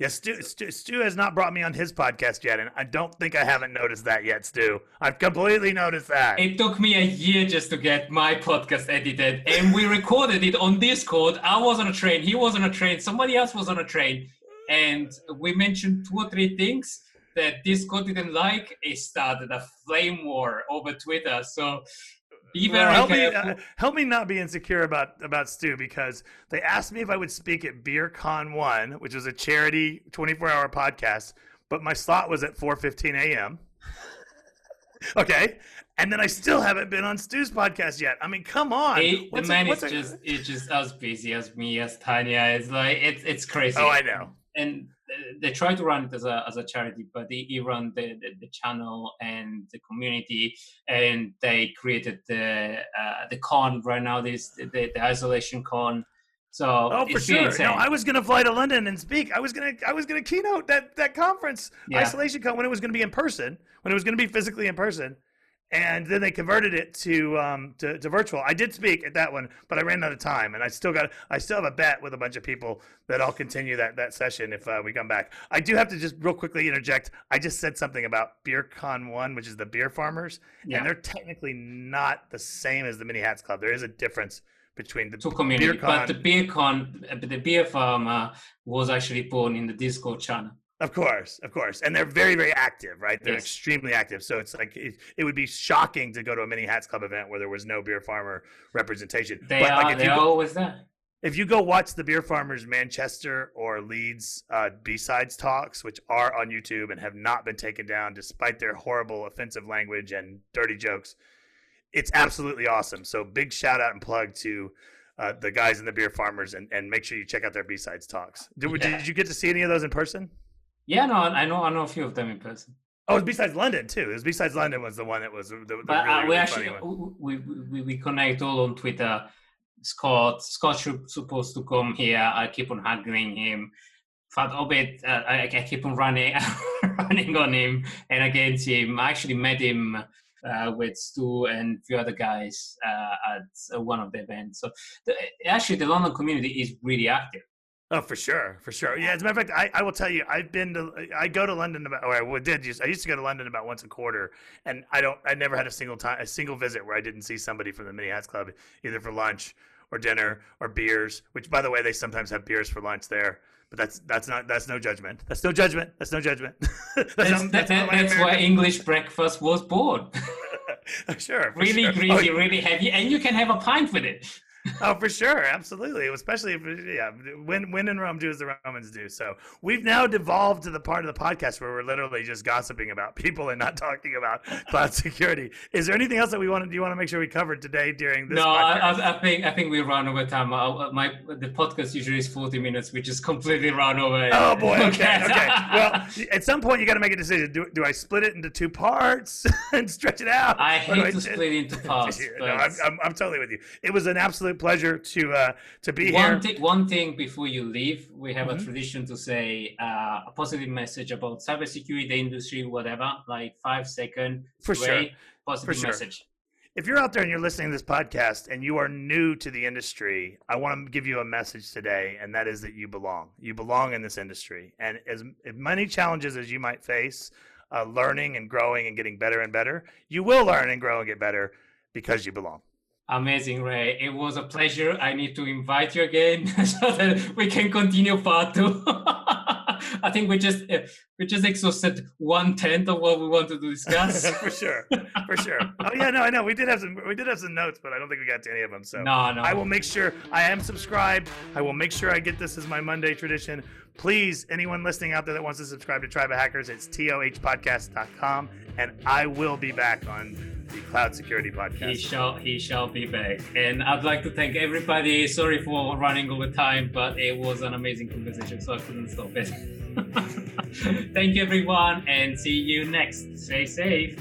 Yes, Stu, Stu, Stu, has not brought me on his podcast yet, and I don't think I haven't noticed that yet, Stu. I've completely noticed that. It took me a year just to get my podcast edited, and we recorded it on Discord. I was on a train, he was on a train, somebody else was on a train, and we mentioned two or three things that Discord didn't like. It started a flame war over Twitter. So be very well, help careful. Me, uh, help me not be insecure about about Stu because they asked me if I would speak at BeerCon One, which was a charity 24 hour podcast, but my slot was at 4:15 a.m. okay, and then I still haven't been on Stu's podcast yet. I mean, come on, it, the man a, is just it's just as busy as me as Tanya. It's like it's it's crazy. Oh, I know. And they try to run it as a, as a charity, but they, run the, the, the, channel and the community, and they created the uh, the con right now. This the, the isolation con. So oh, for sure. No, I was gonna fly to London and speak. I was gonna I was gonna keynote that that conference, yeah. isolation con, when it was gonna be in person, when it was gonna be physically in person and then they converted it to, um, to to virtual. I did speak at that one, but I ran out of time, and I still got I still have a bet with a bunch of people that I'll continue that that session if uh, we come back. I do have to just real quickly interject. I just said something about BeerCon One, which is the beer farmers, yeah. and they're technically not the same as the Mini Hats Club. There is a difference between the two communities, but the BeerCon, the beer farmer was actually born in the Discord channel. Of course, of course, and they're very, very active, right? They're yes. extremely active. So it's like it, it, would be shocking to go to a many hats club event where there was no beer farmer representation. They but are. Like, they are always there. If you go watch the beer farmers Manchester or Leeds uh, BSides talks, which are on YouTube and have not been taken down despite their horrible offensive language and dirty jokes, it's absolutely awesome. So big shout out and plug to uh, the guys in the beer farmers and, and make sure you check out their BSides talks. Did, yeah. did you get to see any of those in person? Yeah, no, I know, I know a few of them in person. Oh, it was BSides London too. It was BSides London was the one that was the, the but, really, uh, we really actually we, we we connect all on Twitter. Scott Scott supposed to come here. I keep on haggling him. Fat Obit, uh, I, I keep on running running on him and against him. I actually met him uh, with Stu and a few other guys uh, at uh, one of the events. So the, actually, the London community is really active. Oh, for sure, for sure. Yeah, as a matter of fact, I, I will tell you, I've been to, I go to London about, or I did I used to go to London about once a quarter, and I don't, I never had a single time, a single visit where I didn't see somebody from the Many Hats Club, either for lunch or dinner or beers. Which, by the way, they sometimes have beers for lunch there. But that's that's not that's no judgment. That's no judgment. That's no judgment. that's, that's, that, that's, that's why English breakfast was born. Oh, sure. Really sure. greasy, oh, really heavy, and you can have a pint with it. oh, for sure, absolutely. Especially if yeah, when when in Rome, do as the Romans do. So we've now devolved to the part of the podcast where we're literally just gossiping about people and not talking about cloud security. Is there anything else that we want to do? You want to make sure we covered today during this? No, I, I, think I think we run over time. Uh, my the podcast usually is forty minutes, which is completely run over. Oh boy. Okay. okay. Well, at some point you got to make a decision. Do, do I split it into two parts and stretch it out? I hate to I, split into parts. no, I'm, I'm, I'm totally with you. It was an absolute pleasure to uh, to be one here. one thing before you leave, we have mm-hmm. a tradition to say uh, a positive message about cybersecurity, the industry, whatever. Like five second. For sure. Positive For sure. message. If you're out there and you're listening to this podcast and you are new to the industry, I want to give you a message today, and that is that you belong. You belong in this industry, and as, as many challenges as you might face, uh, learning and growing and getting better and better, you will learn and grow and get better because you belong. Amazing, Ray. It was a pleasure. I need to invite you again so that we can continue part two. I think we just uh, we just exhausted one tenth of what we wanted to discuss. for sure, for sure. Oh yeah, no, I know. We did have some we did have some notes, but I don't think we got to any of them. So no, no. I will make sure I am subscribed. I will make sure I get this as my Monday tradition. Please, anyone listening out there that wants to subscribe to Tribe of Hackers, it's tohpodcast.com, and I will be back on the Cloud Security Podcast. He shall he shall be back. And I'd like to thank everybody. Sorry for running over time, but it was an amazing conversation, so I couldn't stop it. thank you everyone and see you next. Stay safe.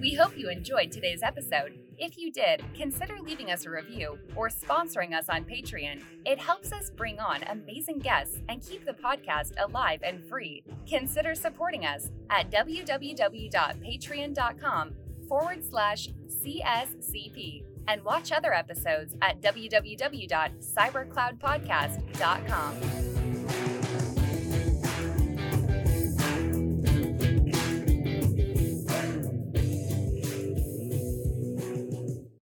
We hope you enjoyed today's episode. If you did, consider leaving us a review or sponsoring us on Patreon. It helps us bring on amazing guests and keep the podcast alive and free. Consider supporting us at www.patreon.com forward slash CSCP and watch other episodes at www.cybercloudpodcast.com.